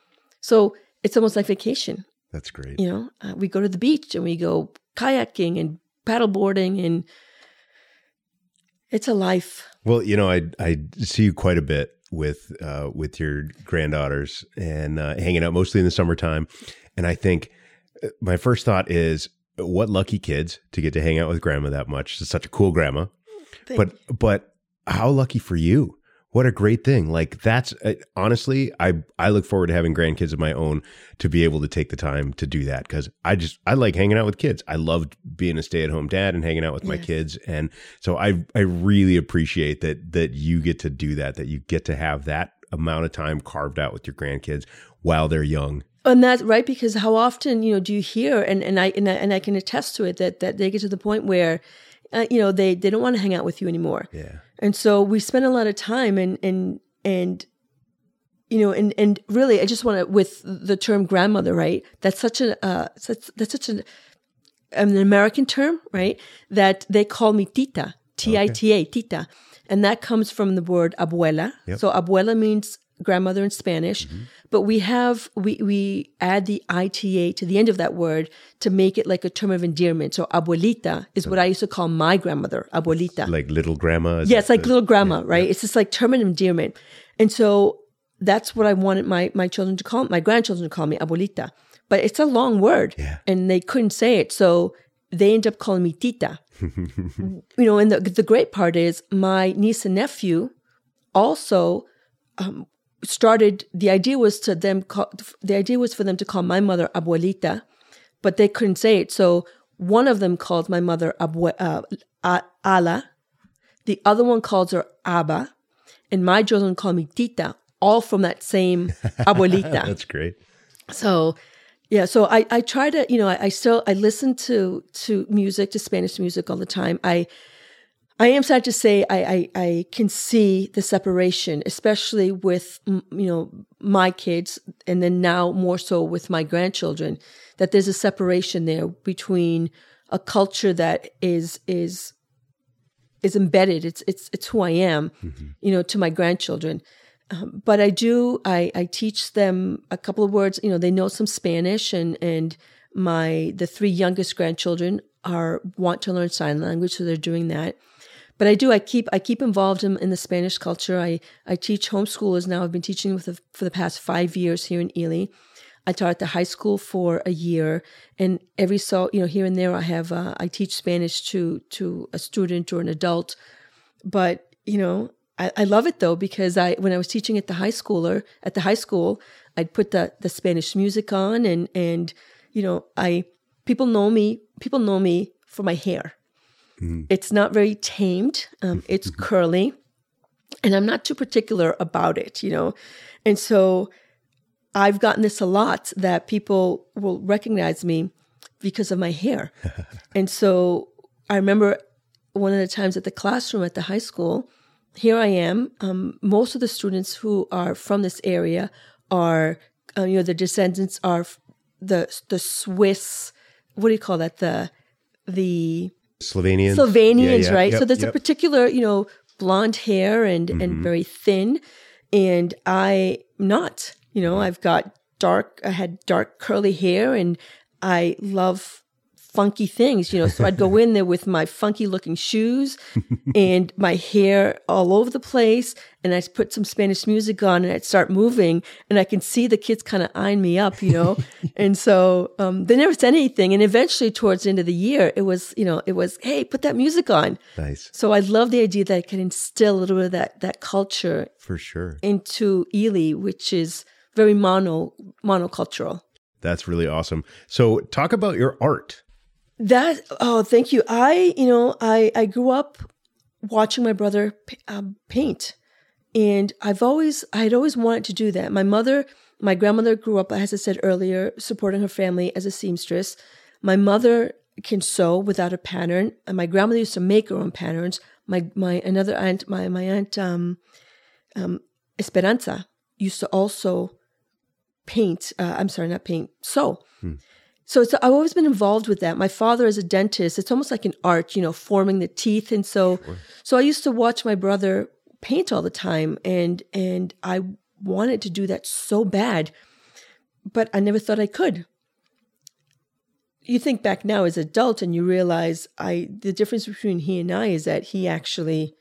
So it's almost like vacation. That's great. You know, uh, we go to the beach and we go kayaking and paddleboarding and it's a life. Well, you know, I I see you quite a bit with uh, with your granddaughters and uh, hanging out mostly in the summertime, and I think uh, my first thought is, what lucky kids to get to hang out with grandma that much. She's such a cool grandma, Thank but but how lucky for you. What a great thing. Like that's uh, honestly i i look forward to having grandkids of my own to be able to take the time to do that because i just i like hanging out with kids. I loved being a stay-at-home dad and hanging out with my kids. And so i i really appreciate that that you get to do that that you get to have that amount of time carved out with your grandkids while they're young. And that's right because how often you know do you hear and and i and i, and I can attest to it that that they get to the point where uh, you know they they don't want to hang out with you anymore. Yeah. And so we spend a lot of time and and and you know and and really i just want to with the term grandmother right that's such a uh, such, that's such an an american term right that they call me tita t-i-t-a tita. And that comes from the word abuela. Yep. so abuela means grandmother in spanish mm-hmm. but we have we we add the ita to the end of that word to make it like a term of endearment. So abuelita is what i used to call my grandmother abuelita. Like little grandma? Yeah it's like the, little grandma yeah, right? yeah. it's just like term of endearment. And so that's what i wanted my my children to call my grandchildren to call me abuelita. But it's a long word yeah. and they couldn't say it. So they end up calling me tita. You know and the, the great part is my niece and nephew also um, started the idea was to them call, the idea was for them to call my mother abuelita but they couldn't say it. So one of them called my mother abue, uh, ala. The other one calls her abba. And my children call me tita all from that same abuelita. That's great. So yeah so i i try to you know I, I still i listen to to music to spanish music all the time. I I am sad to say I, I, I, can see the separation, especially with you know my kids, and then now more so with my grandchildren, that there's a separation there between a culture that is is is embedded. It's it's it's who I am, mm-hmm. you know, to my grandchildren. Um, but I do I, I teach them a couple of words. You know, they know some Spanish, and and my the three youngest grandchildren are want to learn sign language, so they're doing that but I do. I keep I keep involved in, in the Spanish culture. I I teach homeschoolers now. I've been teaching with the, for the past five years here in Ely. I taught at the high school for a year, and every so you know here and there I have uh, I teach Spanish to to a student or an adult. But you know I, I love it though because I when I was teaching at the high schooler at the high school I'd put the the Spanish music on and and you know I people know me people know me for my hair. Mm-hmm. It's not very tamed. Um, it's curly, and I'm not too particular about it. You know, and so I've gotten this a lot that people will recognize me because of my hair. and so I remember one of the times at the classroom at the high school, here I am. Um, most of the students who are from this area are, uh, you know, the descendants are the the Swiss. What do you call that? The the Slovenians. Slovenians, yeah, yeah, right? Yep, so there's yep. a particular, you know, blonde hair and mm-hmm. and very thin, and I'm not. You know, I've got dark, I had dark curly hair and I love funky things, you know. So I'd go in there with my funky looking shoes and my hair all over the place. And I'd put some Spanish music on and I'd start moving. And I can see the kids kind of eyeing me up, you know. and so um, they never said anything. And eventually, towards the end of the year, it was, you know, it was, hey, put that music on. Nice. So I love the idea that I can instill a little bit of that, that culture for sure into Ely, which is very mono monocultural. That's really awesome. So talk about your art. That oh, thank you. I you know I I grew up watching my brother um, paint, and I've always I had always wanted to do that. My mother, my grandmother grew up, as I said earlier, supporting her family as a seamstress. My mother can sew without a pattern, and my grandmother used to make her own patterns. My my another aunt, my my aunt um, um, Esperanza used to also paint. Uh, I'm sorry, not paint, sew. Hmm. So I've always been involved with that. My father is a dentist. It's almost like an art, you know, forming the teeth. And so, sure. so I used to watch my brother paint all the time, and and I wanted to do that so bad, but I never thought I could. You think back now as an adult, and you realize I the difference between he and I is that he actually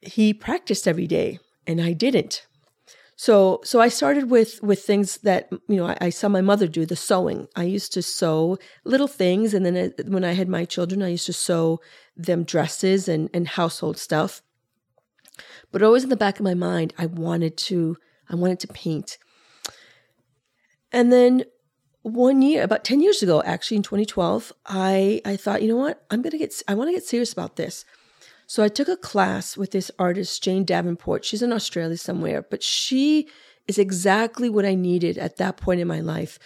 he practiced every day, and I didn't. So so I started with with things that you know I, I, saw my mother do the sewing. I used to sew little things, and then when I had my children, I used to sew them dresses and and household stuff. But always in the back of my mind, I wanted to I wanted to paint. And then one year, about ten years ago, actually in 2012, I I thought, you know what, I'm gonna get I want to get serious about this. So I took a class with this artist, Jane Davenport. She's in Australia somewhere, but she is exactly what I needed at that point in my life.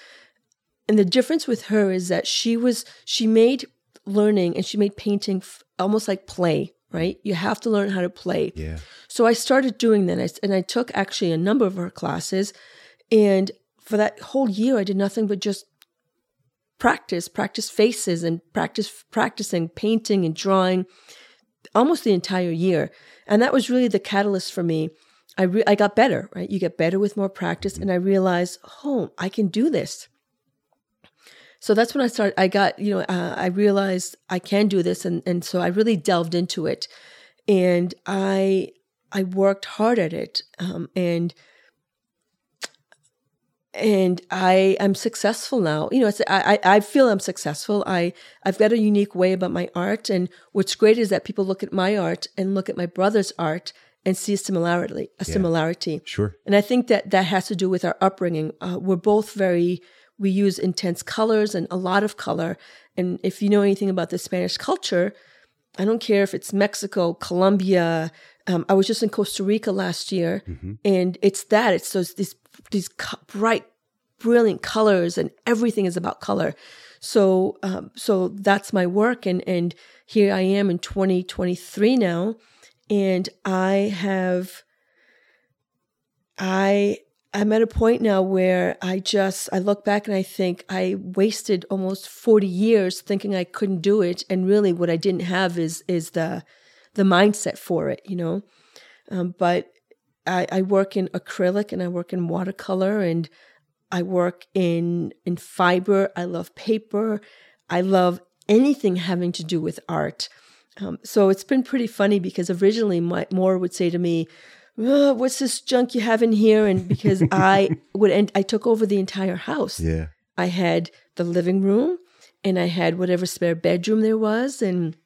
And the difference with her is that she was, she made learning and she made painting f- almost like play, right? You have to learn how to play. Yeah. So I started doing that. And I took actually a number of her classes. And for that whole year, I did nothing but just practice, practice faces and practice practicing painting and drawing almost the entire year. And that was really the catalyst for me. I, re- I got better, right? You get better with more practice. And I realized, oh, I can do this. So that's when I started. I got, you know, uh, I realized I can do this. And, and so I really delved into it. And I, I worked hard at it. Um, and and I am successful now. You know, it's, I, I feel I'm successful. I, I've got a unique way about my art. And what's great is that people look at my art and look at my brother's art and see a similarity, a yeah, similarity. Sure. And I think that that has to do with our upbringing. Uh, we're both very, we use intense colors and a lot of color. And if you know anything about the Spanish culture, I don't care if it's Mexico, Colombia. Um, I was just in Costa Rica last year, mm-hmm. and it's that. It's those these these bright, brilliant colors, and everything is about color. So, um, so that's my work, and and here I am in 2023 now, and I have, I I'm at a point now where I just I look back and I think I wasted almost 40 years thinking I couldn't do it and really what I didn't have is is the the mindset for it, you know. Um, but I, I work in acrylic and I work in watercolor and I work in in fiber. I love paper. I love anything having to do with art. Um, so it's been pretty funny because originally my Moro would say to me, "Uh, "What's this junk you have in here?" And because I would, and I took over the entire house. Yeah. I had the living room, and I had whatever spare bedroom there was, and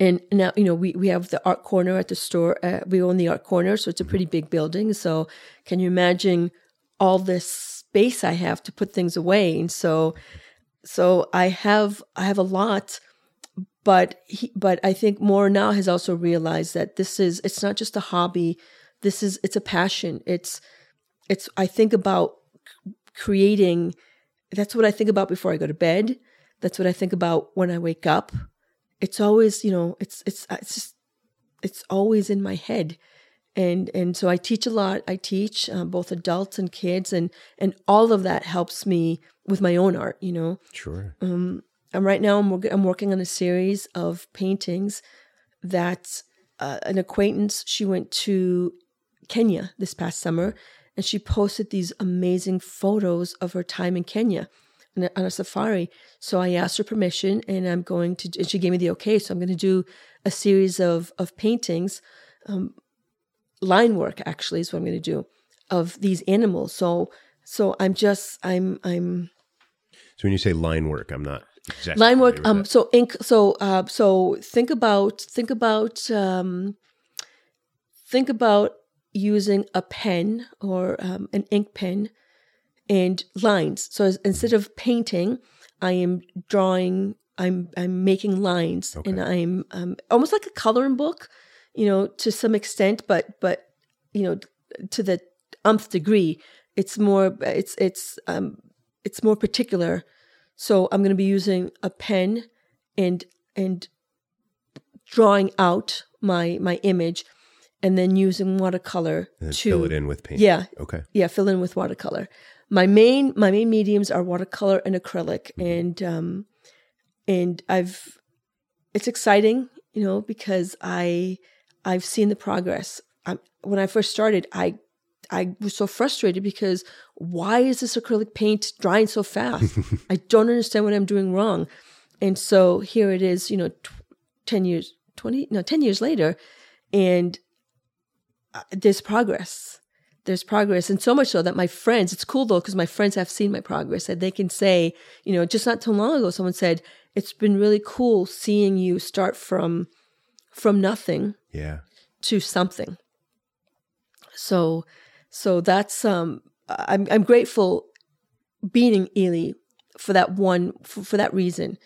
and now you know we we have the art corner at the store. Uh, we own the art corner, so it's a pretty big building. So can you imagine all this space I have to put things away? And so so I have I have a lot but he, but I think Moro now has also realized that this is it's not just a hobby. This is it's a passion. It's it's I think about creating. That's what I think about before I go to bed. That's what I think about when I wake up. It's always you know it's it's it's just it's always in my head. And and so I teach a lot. I teach uh, both adults and kids, and and all of that helps me with my own art. You know, Sure. um, and right now I'm, I'm working on a series of paintings that uh, an acquaintance she went to Kenya this past summer and she posted these amazing photos of her time in Kenya on a, safari. So I asked her permission and I'm going to and she gave me the okay. So I'm going to do a series of of paintings, um, line work actually is what I'm going to do of these animals. So so I'm just I'm I'm So when you say line work, I'm not exactly line work um that. so ink so uh so think about think about um think about using a pen or um, an ink pen and lines so instead of painting i am drawing i'm i'm making lines and i'm um, almost like a coloring book you know to some extent but but you know to the umph degree it's more it's it's um it's more particular so I'm going to be using a pen and and drawing out my my image and then using watercolor And then to fill it in with paint. Yeah, Okay. yeah, fill in with watercolor. My main my main mediums are watercolor and acrylic and um and I've it's exciting, you know, because I I've seen the progress. i when I first started, I I was so frustrated because why is this acrylic paint drying so fast? I don't understand what I'm doing wrong. And so here it is, you know, t- 10 years, 20, no, 10 years later, and uh, there's progress. There's progress. And so much so that my friends, it's cool though, because my friends have seen my progress and they can say, you know, just not too long ago, someone said, it's been really cool seeing you start from, from nothing Yeah. to something. So, so that's um, I'm I'm grateful being in Ely for that one for, for that reason.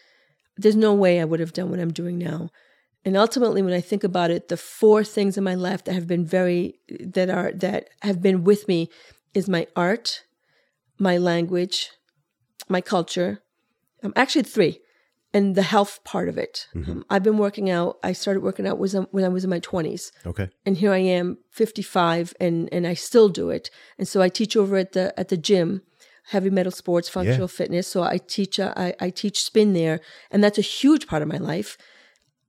There's no way I would have done what I'm doing now. And ultimately, when I think about it, the four things in my life that have been very that are that have been with me is my art, my language, my culture. Um, actually, three, and the health part of it. Um, I've been working out. I started working out was when I was in my 20s Okay. and here I am 55 and and I still do it. And so I teach over at the at the gym, heavy metal sports, functional fitness. So I teach uh, I I teach spin there and that's a huge part of my life.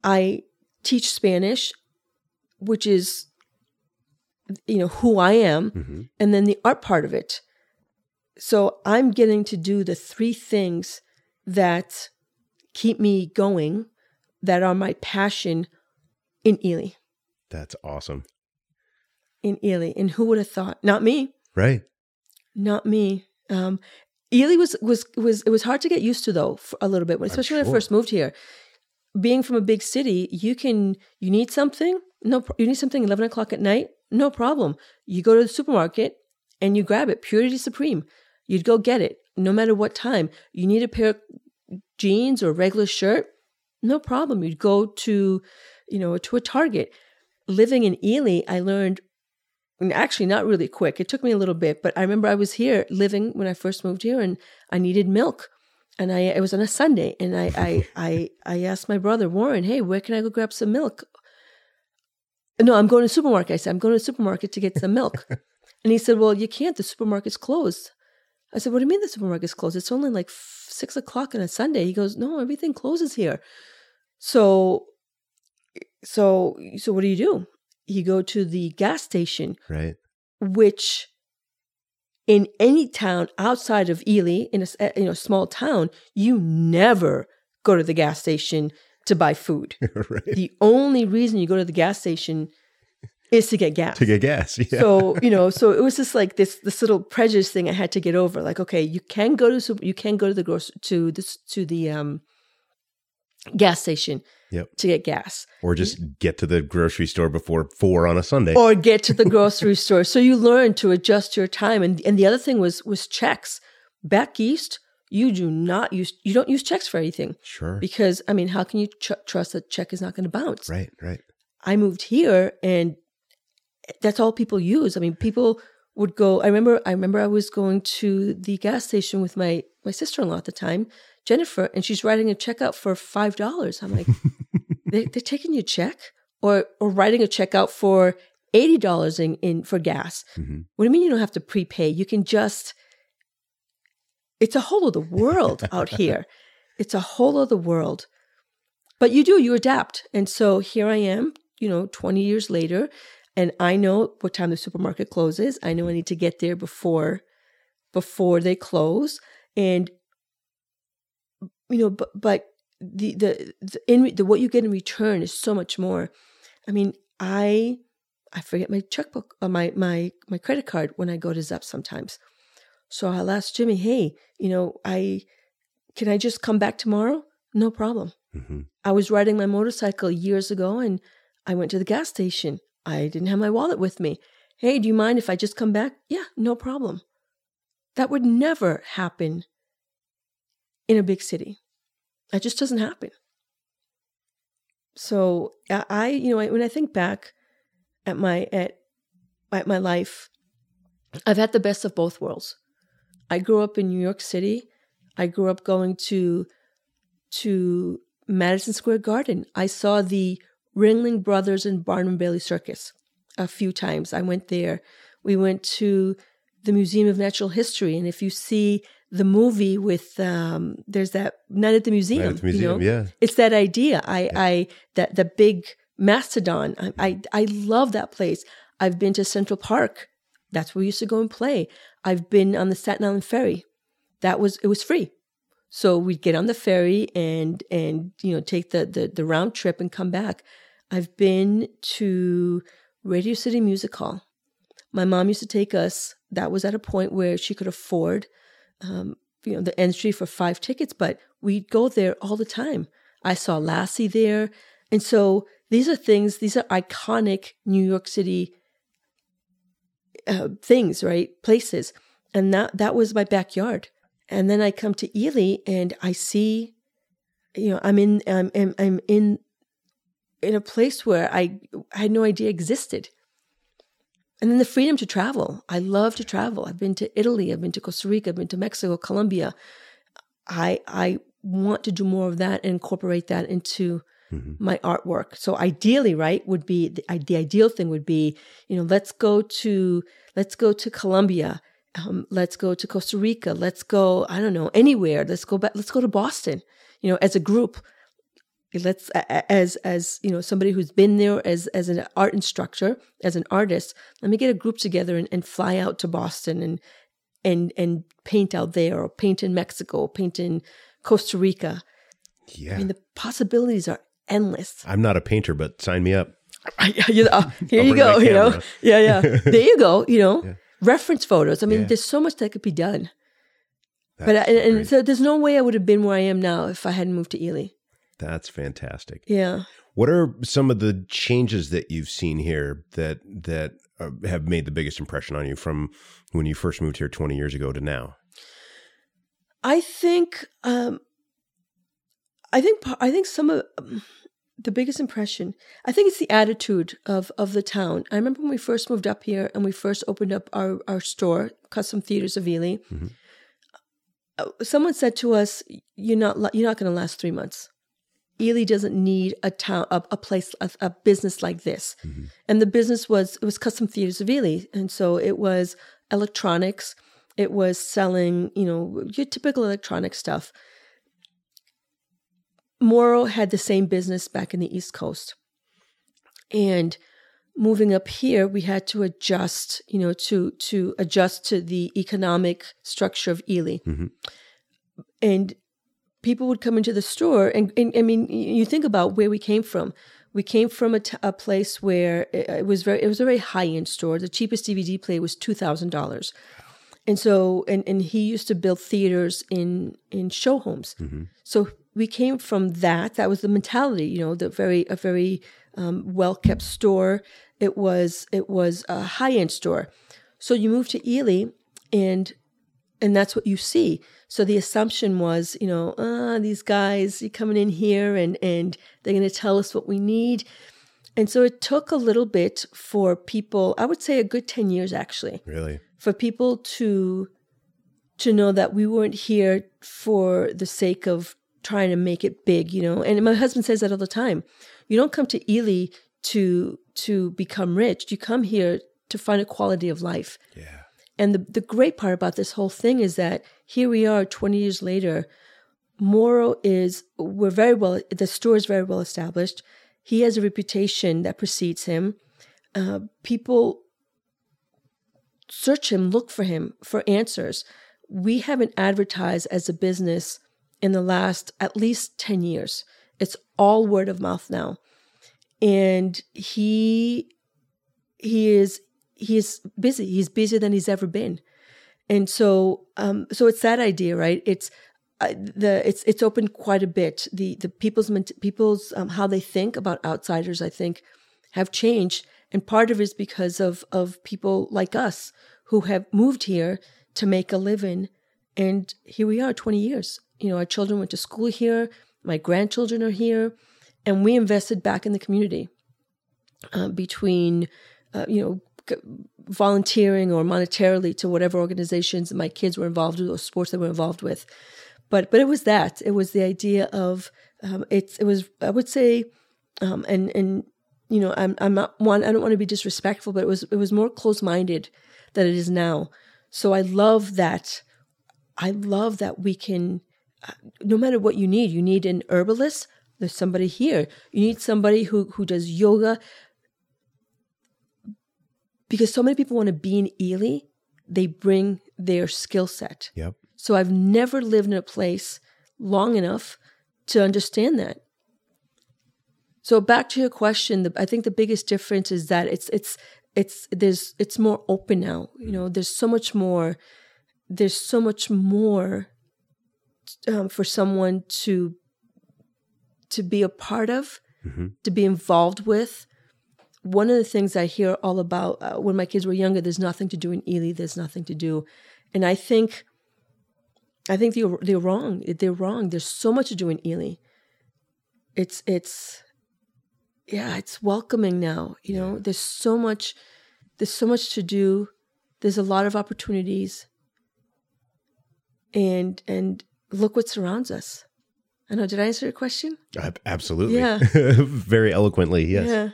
I teach Spanish which is you know who I am Mhm. and then the art part of it. So I'm getting to do the three things that keep me going that are my passion in Ely That's awesome. in Ely. And who would have thought? Not me. Right. Not me. Um, Ely was was was it was hard to get used to though for a little bit, especially when I first moved here. Being from a big city, you can you need something. No, you need something eleven o'clock at night. No problem. You go to the supermarket and you grab it. Purity Supreme. You'd go get it no matter what time. You need a pair of jeans or a regular shirt. No problem. You'd go to, you know, to a Target. Living in Ely, I learned actually not really quick. It took me a little bit, but I remember I was here living when I first moved here, and I needed milk, and I it was on a Sunday, and I I I, I asked my brother Warren, "Hey, where can I go grab some milk?" No, I'm going to the supermarket. I said, "I'm going to the supermarket to get some milk," and he said, "Well, you can't. The supermarket's closed." I said, "What do you mean the supermarket's closed? It's only like f- six o'clock on a Sunday." He goes, "No, everything closes here." So, so so what do you do? You go to the gas station Right. which in any town outside of Ely, in a uh, you know small town, you never go to the gas station to buy food. right. The only reason you go to the gas station is to get gas. To get gas. Yeah. So you know, so it was just like this this little prejudice thing I had to get over. Like, okay, you can go to you can go to the grocery to this to the um gas station Yep. to get gas or just get to the grocery store before four on a Sunday. or get to the grocery store. So you learn to adjust your time. And and the other thing was was checks. Back east, you do not use you don't use checks for anything Sure. because I mean, how can you tr- trust that check is not going to bounce? right. Right. I moved here and that's all people use. I mean, people would go I remember I remember I was going to the gas station with my my sister-in-law at the time, Jennifer, and she's writing a check out for $5. I'm like, they, they're taking your check or or writing a check out for $80 in, in for gas. Mhm. What do you mean you don't have to prepay? You can just it's a whole other world out here. It's a whole other world. But you do, you adapt. And so here I am, you know, 20 years later, and I know what time the supermarket closes. I know I need to get there before before they close. And you know, but but the the, the in the what you get in return is so much more. I mean, I I forget my checkbook or my my my credit card when I go to Zep sometimes. So I'll ask Jimmy, hey, you know, I can I just come back tomorrow? No problem. hmm I was riding my motorcycle years ago and I went to the gas station. I didn't have my wallet with me. Hey, do you mind if I just come back? Yeah, no problem. That would never happen in a big city. That just doesn't happen. So I, you know, when I think back at my at at my life, I've had the best of both worlds. I grew up in New York City. I grew up going to to Madison Square Garden. I saw the Ringling Brothers and Barnum Bailey Circus a few times. I went there. We went to the Museum of Natural History, and if you see the movie with um, there's that night at the museum, Night at the museum, you know, yeah. it's that idea. I, I that the big mastodon. I, I I love that place. I've been to Central Park. That's where we used to go and play. I've been on the Staten Island Ferry. That was it was free. So we'd get on the ferry and and you know take the the, the round trip and come back. I've been to Radio City Music Hall. My mom used to take us. That was at a point where she could afford, um, you know, the entry for five tickets, but we'd go there all the time. I saw Lassie there, and so these are things. These are iconic New York City uh, things, right? Places, and that that was my backyard. And then I come to Ely, and I see, you know, I'm in, I'm, I'm, I'm in, in a place where I, I had no idea existed. And then the freedom to travel. I love to travel. I've been to Italy. I've been to Costa Rica. I've been to Mexico, Colombia. I I want to do more of that and incorporate that into Mhm. my artwork. So ideally, right, would be the, the ideal thing would be, you know, let's go to let's go to Colombia, um, let's go to Costa Rica, let's go I don't know anywhere. Let's go back. Let's go to Boston. You know, as a group. Let's as as you know somebody who's been there as as an art instructor as an artist. Let me get a group together and, and fly out to Boston and and and paint out there or paint in Mexico, paint in Costa Rica. Yeah. I mean, the possibilities are endless. I'm not a painter, but sign me up. You know, uh, here you go. You know, yeah, yeah. there you go. You know, Yeah. reference photos. I mean, Yeah. there's so much that could be done. but I, and, and so there's no way I would have been where I am now if I hadn't moved to Ely. That's fantastic. Yeah. What are some of the changes that you've seen here that that uh, have made the biggest impression on you from when you first moved here 20 years ago to now? I think um, I think I think some of um, the biggest impression I think it's the attitude of of the town. I remember when we first moved up here and we first opened up our our store, Custom Theaters of Ely. Mhm. Uh, Someone said to us, "You're not you're not going to last three months. Ely doesn't need a town a, a place a, a business like this." Mhm. And the business was it was Custom Theaters of Ely, and so it was electronics. It was selling, you know, your typical electronic stuff. Moro had the same business back in the East Coast. And moving up here, we had to adjust, you know, to to adjust to the economic structure of Ely. Mhm. And people would come into the store, and, and I mean, you think about where we came from. We came from a, t- a place where it, it was very, it was a very high end store. The cheapest DVD player was two thousand dollars, and so, and and he used to build theaters in in show homes. So we came from that. That was the mentality, you know, the very a very um, well kept store. It was it was a high end store. So you move to Ely, and and that's what you see. So the assumption was, you know, ah, these guys you coming in here and and they're going to tell us what we need. And so it took a little bit for people. I would say a good ten years actually Really? for people to to know that we weren't here for the sake of trying to make it big, you know. And my husband says that all the time. You don't come to Ely to to become rich. You come here to find a quality of life. Yeah. And the the great part about this whole thing is that here we are 20 years later. Moro is we're very well the store is very well established. He has a reputation that precedes him. Uh, people search him, look for him for answers. We haven't advertised as a business in the last at least 10 years. It's all word of mouth now. And he he is he is busy. He's busier than he's ever been. And so um so it's that idea, right? It's uh, the it's it's opened quite a bit. The the people's people's um, how they think about outsiders, I think, have changed, and part of it is because of of people like us who have moved here to make a living, and here we are, twenty years. You know, our children went to school here, my grandchildren are here, and we invested back in the community uh, between, uh, you know. Volunteering or monetarily to whatever organizations my kids were involved with or sports they were involved with, but but it was that. It was the idea of um, it's it was I would say um, and and you know I'm I'm not one I don't want to be disrespectful but it was it was more close minded than it is now. So I love that I love that we can uh, no matter what you need you need an herbalist there's somebody here. You need somebody who who does yoga because so many people want to be in Ely they bring their skill set Yep. so I've never lived in a place long enough to understand that. So back to your question, the, I think the biggest difference is that it's it's it's there's it's more open now. You know, there's so much more. There's so much more um, for someone to to be a part of, to be involved with. One of the things I hear all about uh, when my kids were younger, there's nothing to do in Ely. There's nothing to do, and I think I think they're they're wrong. They're wrong. There's so much to do in Ely. It's it's yeah, it's welcoming now. You know, there's so much there's so much to do. There's a lot of opportunities. And and look what surrounds us. I know, did I answer your question? Ab- Absolutely. Yeah. Very eloquently. Yes. Yeah.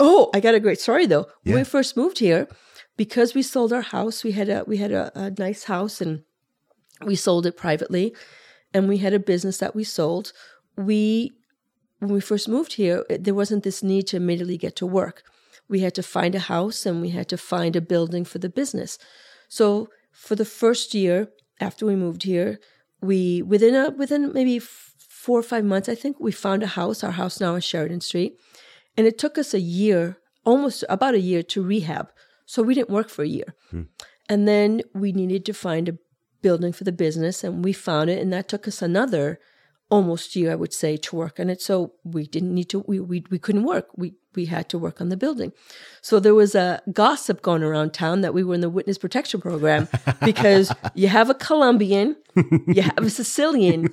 Oh, I got a great story though. When we first moved here, because we sold our house, we had a we had a, a nice house and we sold it privately, and we had a business that we sold. We when we first moved here, there wasn't this need to immediately get to work. We had to find a house and we had to find a building for the business. So for the first year after we moved here, we within a within maybe four or five months, I think we found a house. Our house now is Sheridan Street, and it took us a year, almost about a year, to rehab. So we didn't work for a year, hmm. and then we needed to find a building for the business, and we found it, and that took us another almost year, I would say, to work on it. So we didn't need to, we, we, we couldn't work. We, we had to work on the building. So there was a gossip going around town that we were in the witness protection program because you have a Colombian, you have a Sicilian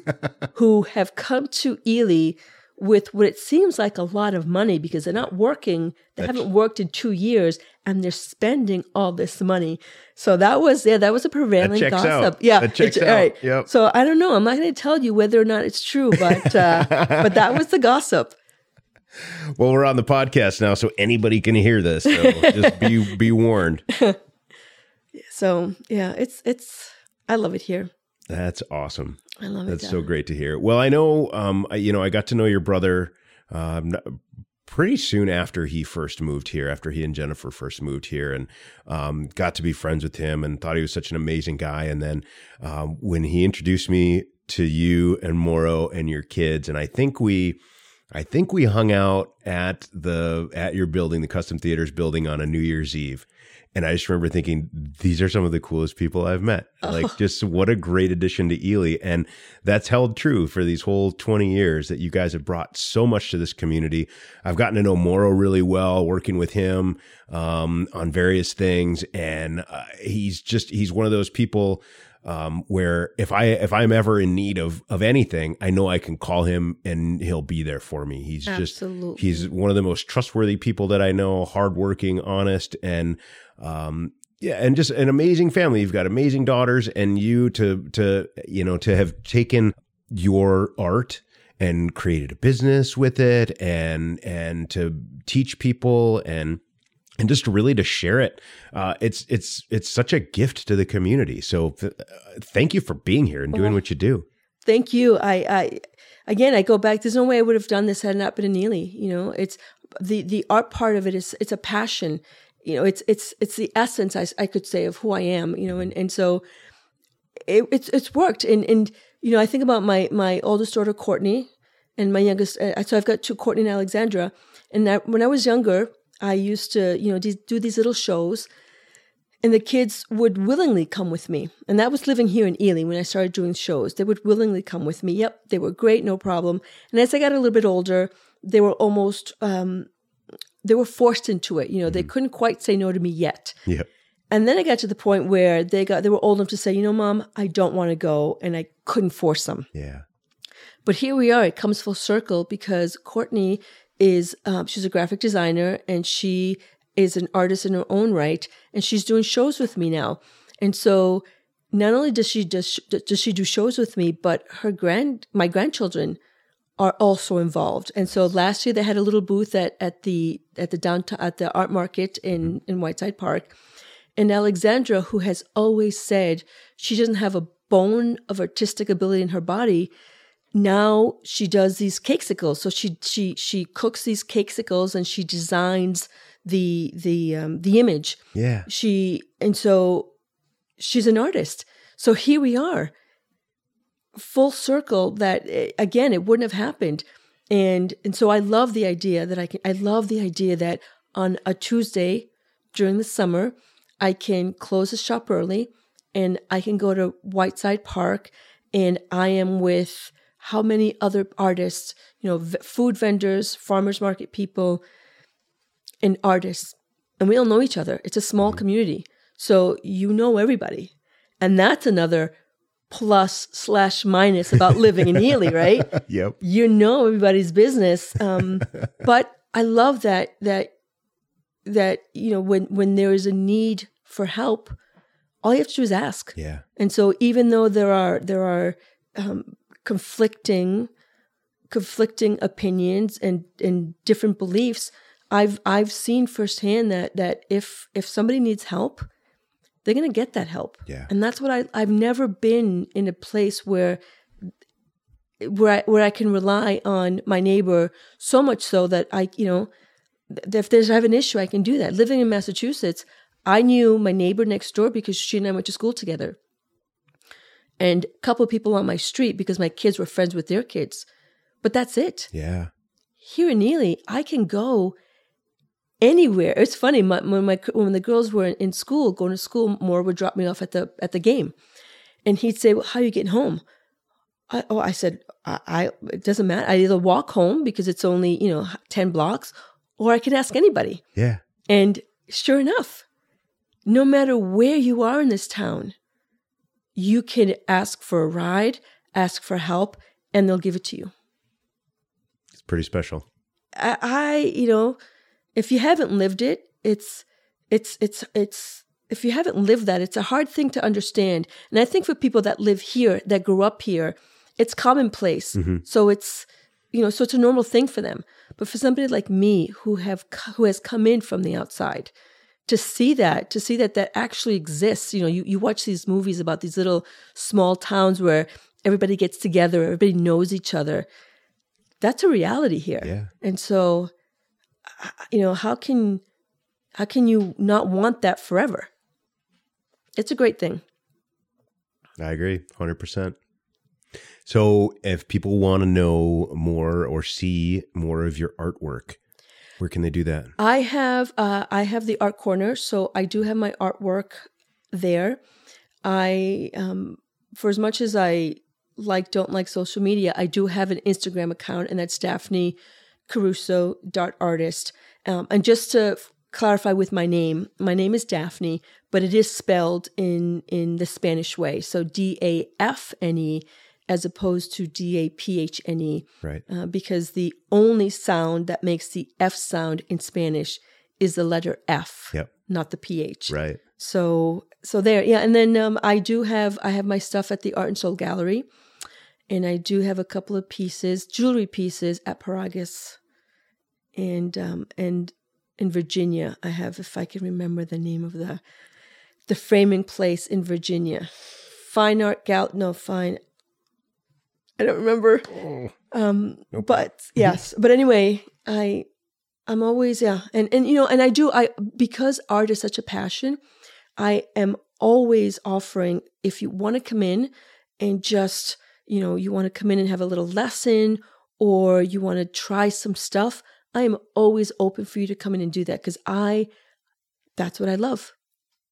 who have come to Ely with what it seems like a lot of money because they're not working. They haven't worked in two years and they're spending all this money. So that was, yeah, that was a prevailing gossip. out. Yeah. That checks out. all right. Yep. So I don't know. I'm not going to tell you whether or not it's true, but, uh, but that was the gossip. Well, we're on the podcast now, so anybody can hear this. So just be be warned. So yeah, it's, it's, I love it here. That's awesome. I love That's it. That's so uh, great to hear. Well, I know, um, I, you know, I got to know your brother um, pretty soon after he first moved here, after he and Jennifer first moved here, and um, got to be friends with him and thought he was such an amazing guy. And then um, when he introduced me to you and Moro and your kids, and I think we, I think we hung out at the at your building, the Custom Theaters building, on a New Year's Eve. And I just remember thinking, these are some of the coolest people I've met. Like, oh. just what a great addition to Ely. And that's held true for these whole 20 years that you guys have brought so much to this community. I've gotten to know Moro really well, working with him um, on various things. And uh, he's just, he's one of those people um, where if I if I'm ever in need of of anything, I know I can call him and he'll be there for me. He's Absolutely. just he's one of the most trustworthy people that I know, hardworking, honest, and um, yeah, and just an amazing family. You've got amazing daughters, and you to to you know to have taken your art and created a business with it, and and to teach people and and just really to share it. Uh, it's it's it's such a gift to the community. So th- thank you for being here and doing what you do. Thank you. I, I again, I go back. There's no way I would have done this had it not been in Ely. You know, it's the the art part of it is it's a passion. You know, it's it's it's the essence I, I could say of who I am. You know, and and so it, it's it's worked. And and you know, I think about my my oldest daughter Courtney and my youngest. Uh, so I've got two Courtney and Alexandra. And that when I was younger, I used to, you know, do these little shows, and the kids would willingly come with me. And that was living here in Ely when I started doing shows. They would willingly come with me. Yep, they were great, no problem. And as I got a little bit older, they were almost, um, they were forced into it. You know, mm-hmm. they couldn't quite say no to me yet. Yeah. And then I got to the point where they got, they were old enough to say, you know, mom, I don't want to go, and I couldn't force them. Yeah. But here we are. It comes full circle because Courtney is um, she's a graphic designer and she is an artist in her own right, and she's doing shows with me now. And so, not only does she does does she do shows with me, but her grand my grandchildren are also involved. And so last year they had a little booth at, at the at the downtown at the art market in in Whiteside Park. And Alexandra, who has always said she doesn't have a bone of artistic ability in her body, now she does these cakesicles. So she she she cooks these cakesicles and she designs the the um, the image. Yeah. She and so she's an artist. So here we are, full circle. That eh, again, it wouldn't have happened. And and so I love the idea that I can. I love the idea that on a Tuesday during the summer, I can close the shop early, and I can go to Whiteside Park, and I am with how many other artists, you know, v- food vendors, farmers market people, and artists, and we all know each other. It's a small mm-hmm. community, so you know everybody, and that's another plus slash minus about living in Ely, right? Yep. You know everybody's business, um, but I love that that that you know when when there is a need for help, all you have to do is ask. Yeah. And so even though there are there are um, conflicting conflicting opinions and and different beliefs i've i've seen firsthand that that if if somebody needs help they're going to get that help yeah and that's what i i've never been in a place where where I, where I can rely on my neighbor so much so that I, you know, if there's I have an issue, I can do that. Living in Massachusetts, I knew my neighbor next door because she and I went to school together and a couple of people on my street because my kids were friends with their kids. But that's it. Yeah. Here in Ely, I can go anywhere. It's funny my, when my when the girls were in school, going to school, Moro would drop me off at the at the game, and he'd say, well, "How are you getting home?" I, oh, I said, I, I it doesn't matter. I either walk home because it's only you know ten blocks, or I can ask anybody. Yeah. And sure enough, no matter where you are in this town, you can ask for a ride, ask for help, and they'll give it to you. It's pretty special. I, I you know, if you haven't lived it, it's, it's, it's, it's, if you haven't lived that, it's a hard thing to understand. And I think for people that live here, that grew up here, it's commonplace. Mm-hmm. So it's, you know, so it's a normal thing for them. But for somebody like me who have who has come in from the outside, to see that, to see that that actually exists. You know, you, you watch these movies about these little small towns where everybody gets together, everybody knows each other. That's a reality here. Yeah. And so, you know, how can how can you not want that forever? It's a great thing. I agree, hundred percent. So, if people want to know more or see more of your artwork, where can they do that? I have uh, I have the art corner, so I do have my artwork there. I um, for as much as I like don't like social media, I do have an Instagram account, and that's Daphne Caruso dot artist. Um, and just to f- clarify with my name, my name is Daphne, but it is spelled in in the Spanish way, so D A F N E as opposed to D A P H N E, Right. uh, because the only sound that makes the F sound in Spanish is the letter F, Yep. not the PH. Right. So so there, yeah. And then um, I do have I have my stuff at the Art and Soul Gallery, and I do have a couple of pieces, jewelry pieces at Piragis, and um, and in Virginia. I have, if I can remember the name of the the framing place in Virginia, Fine Art Gal. No, fine. I don't remember. Um, but yes, but anyway, I I'm always yeah, and and you know, and I do I because art is such a passion. I am always offering if you want to come in and just you know you want to come in and have a little lesson or you want to try some stuff. I am always open for you to come in and do that because I that's what I love.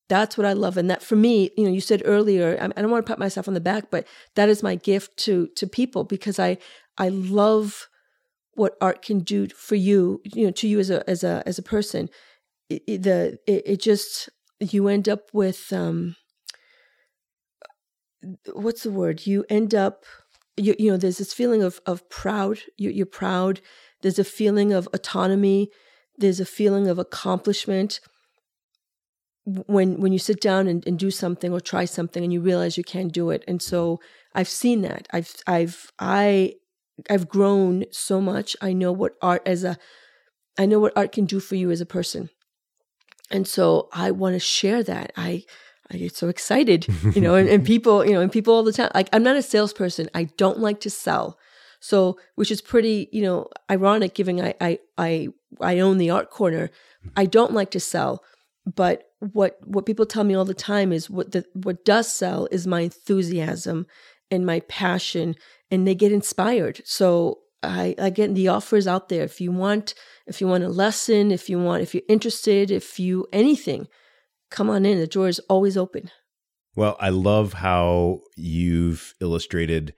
That's what I love, and that for me, you know, you said earlier, I don't want to pat myself on the back, but that is my gift to to people because I I love what art can do for you, you know, to you as a as a as a person. It, it- the it, it just you end up with um what's the word? You end up you you know there's this feeling of of proud. You, you're proud. There's a feeling of autonomy. There's a feeling of accomplishment. When when you sit down and, and do something or try something and you realize you can't do it. And so i've seen that. I've i've i i've grown so much. I know what art as a i know what art can do for you as a person. And so i want to share that. I i get so excited you know and, and people you know and people all the time like i'm not a salesperson. I don't like to sell so which is pretty you know ironic given i i i, I own the art corner. I don't like to sell but what what people tell me all the time is what the what does sell is my enthusiasm and my passion and they get inspired. So i again the offers out there. If you want if you want a lesson if you want if you're interested if you anything come on in. The door is always open. Well, I love how you've illustrated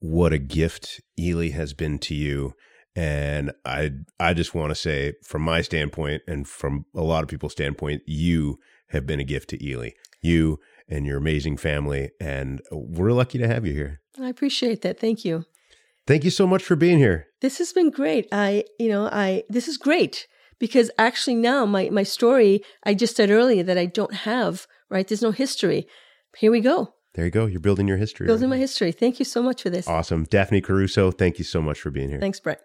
what a gift Ely has been to you. And I I just want to say from my standpoint and from a lot of people's standpoint, you have been a gift to Ely. You and your amazing family and we're lucky to have you here. i appreciate that thank you Thank you so much for being here. this has been great i you know i this is great because actually now my my story i just said earlier that i don't have right there's no history here we go There you go. You're building your history. building my history thank you so much for this awesome. Daphne Caruso, thank you so much for being here. thanks brett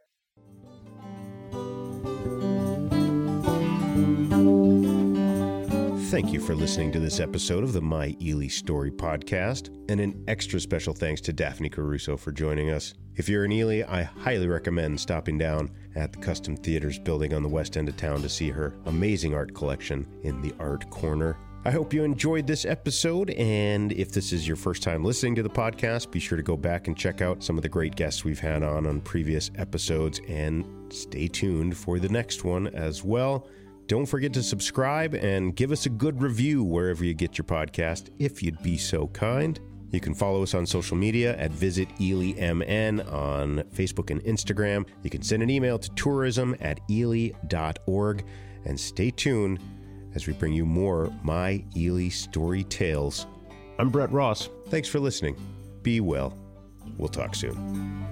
Thank you for listening to this episode of the My Ely Story podcast, and an extra special thanks to Daphne Caruso for joining us. If you're in Ely, I highly recommend stopping down at the Custom Theaters building on the west end of town to see her amazing art collection in the Art Corner. I hope you enjoyed this episode, and if this is your first time listening to the podcast, be sure to go back and check out some of the great guests we've had on on previous episodes, and stay tuned for the next one as well. Don't forget to subscribe and give us a good review wherever you get your podcast, if you'd be so kind. You can follow us on social media at Visit Ely MN on Facebook and Instagram. You can send an email to tourism at ely.org and stay tuned as we bring you more My Ely Story Tales. I'm Brett Ross. Thanks for listening. Be well. We'll talk soon.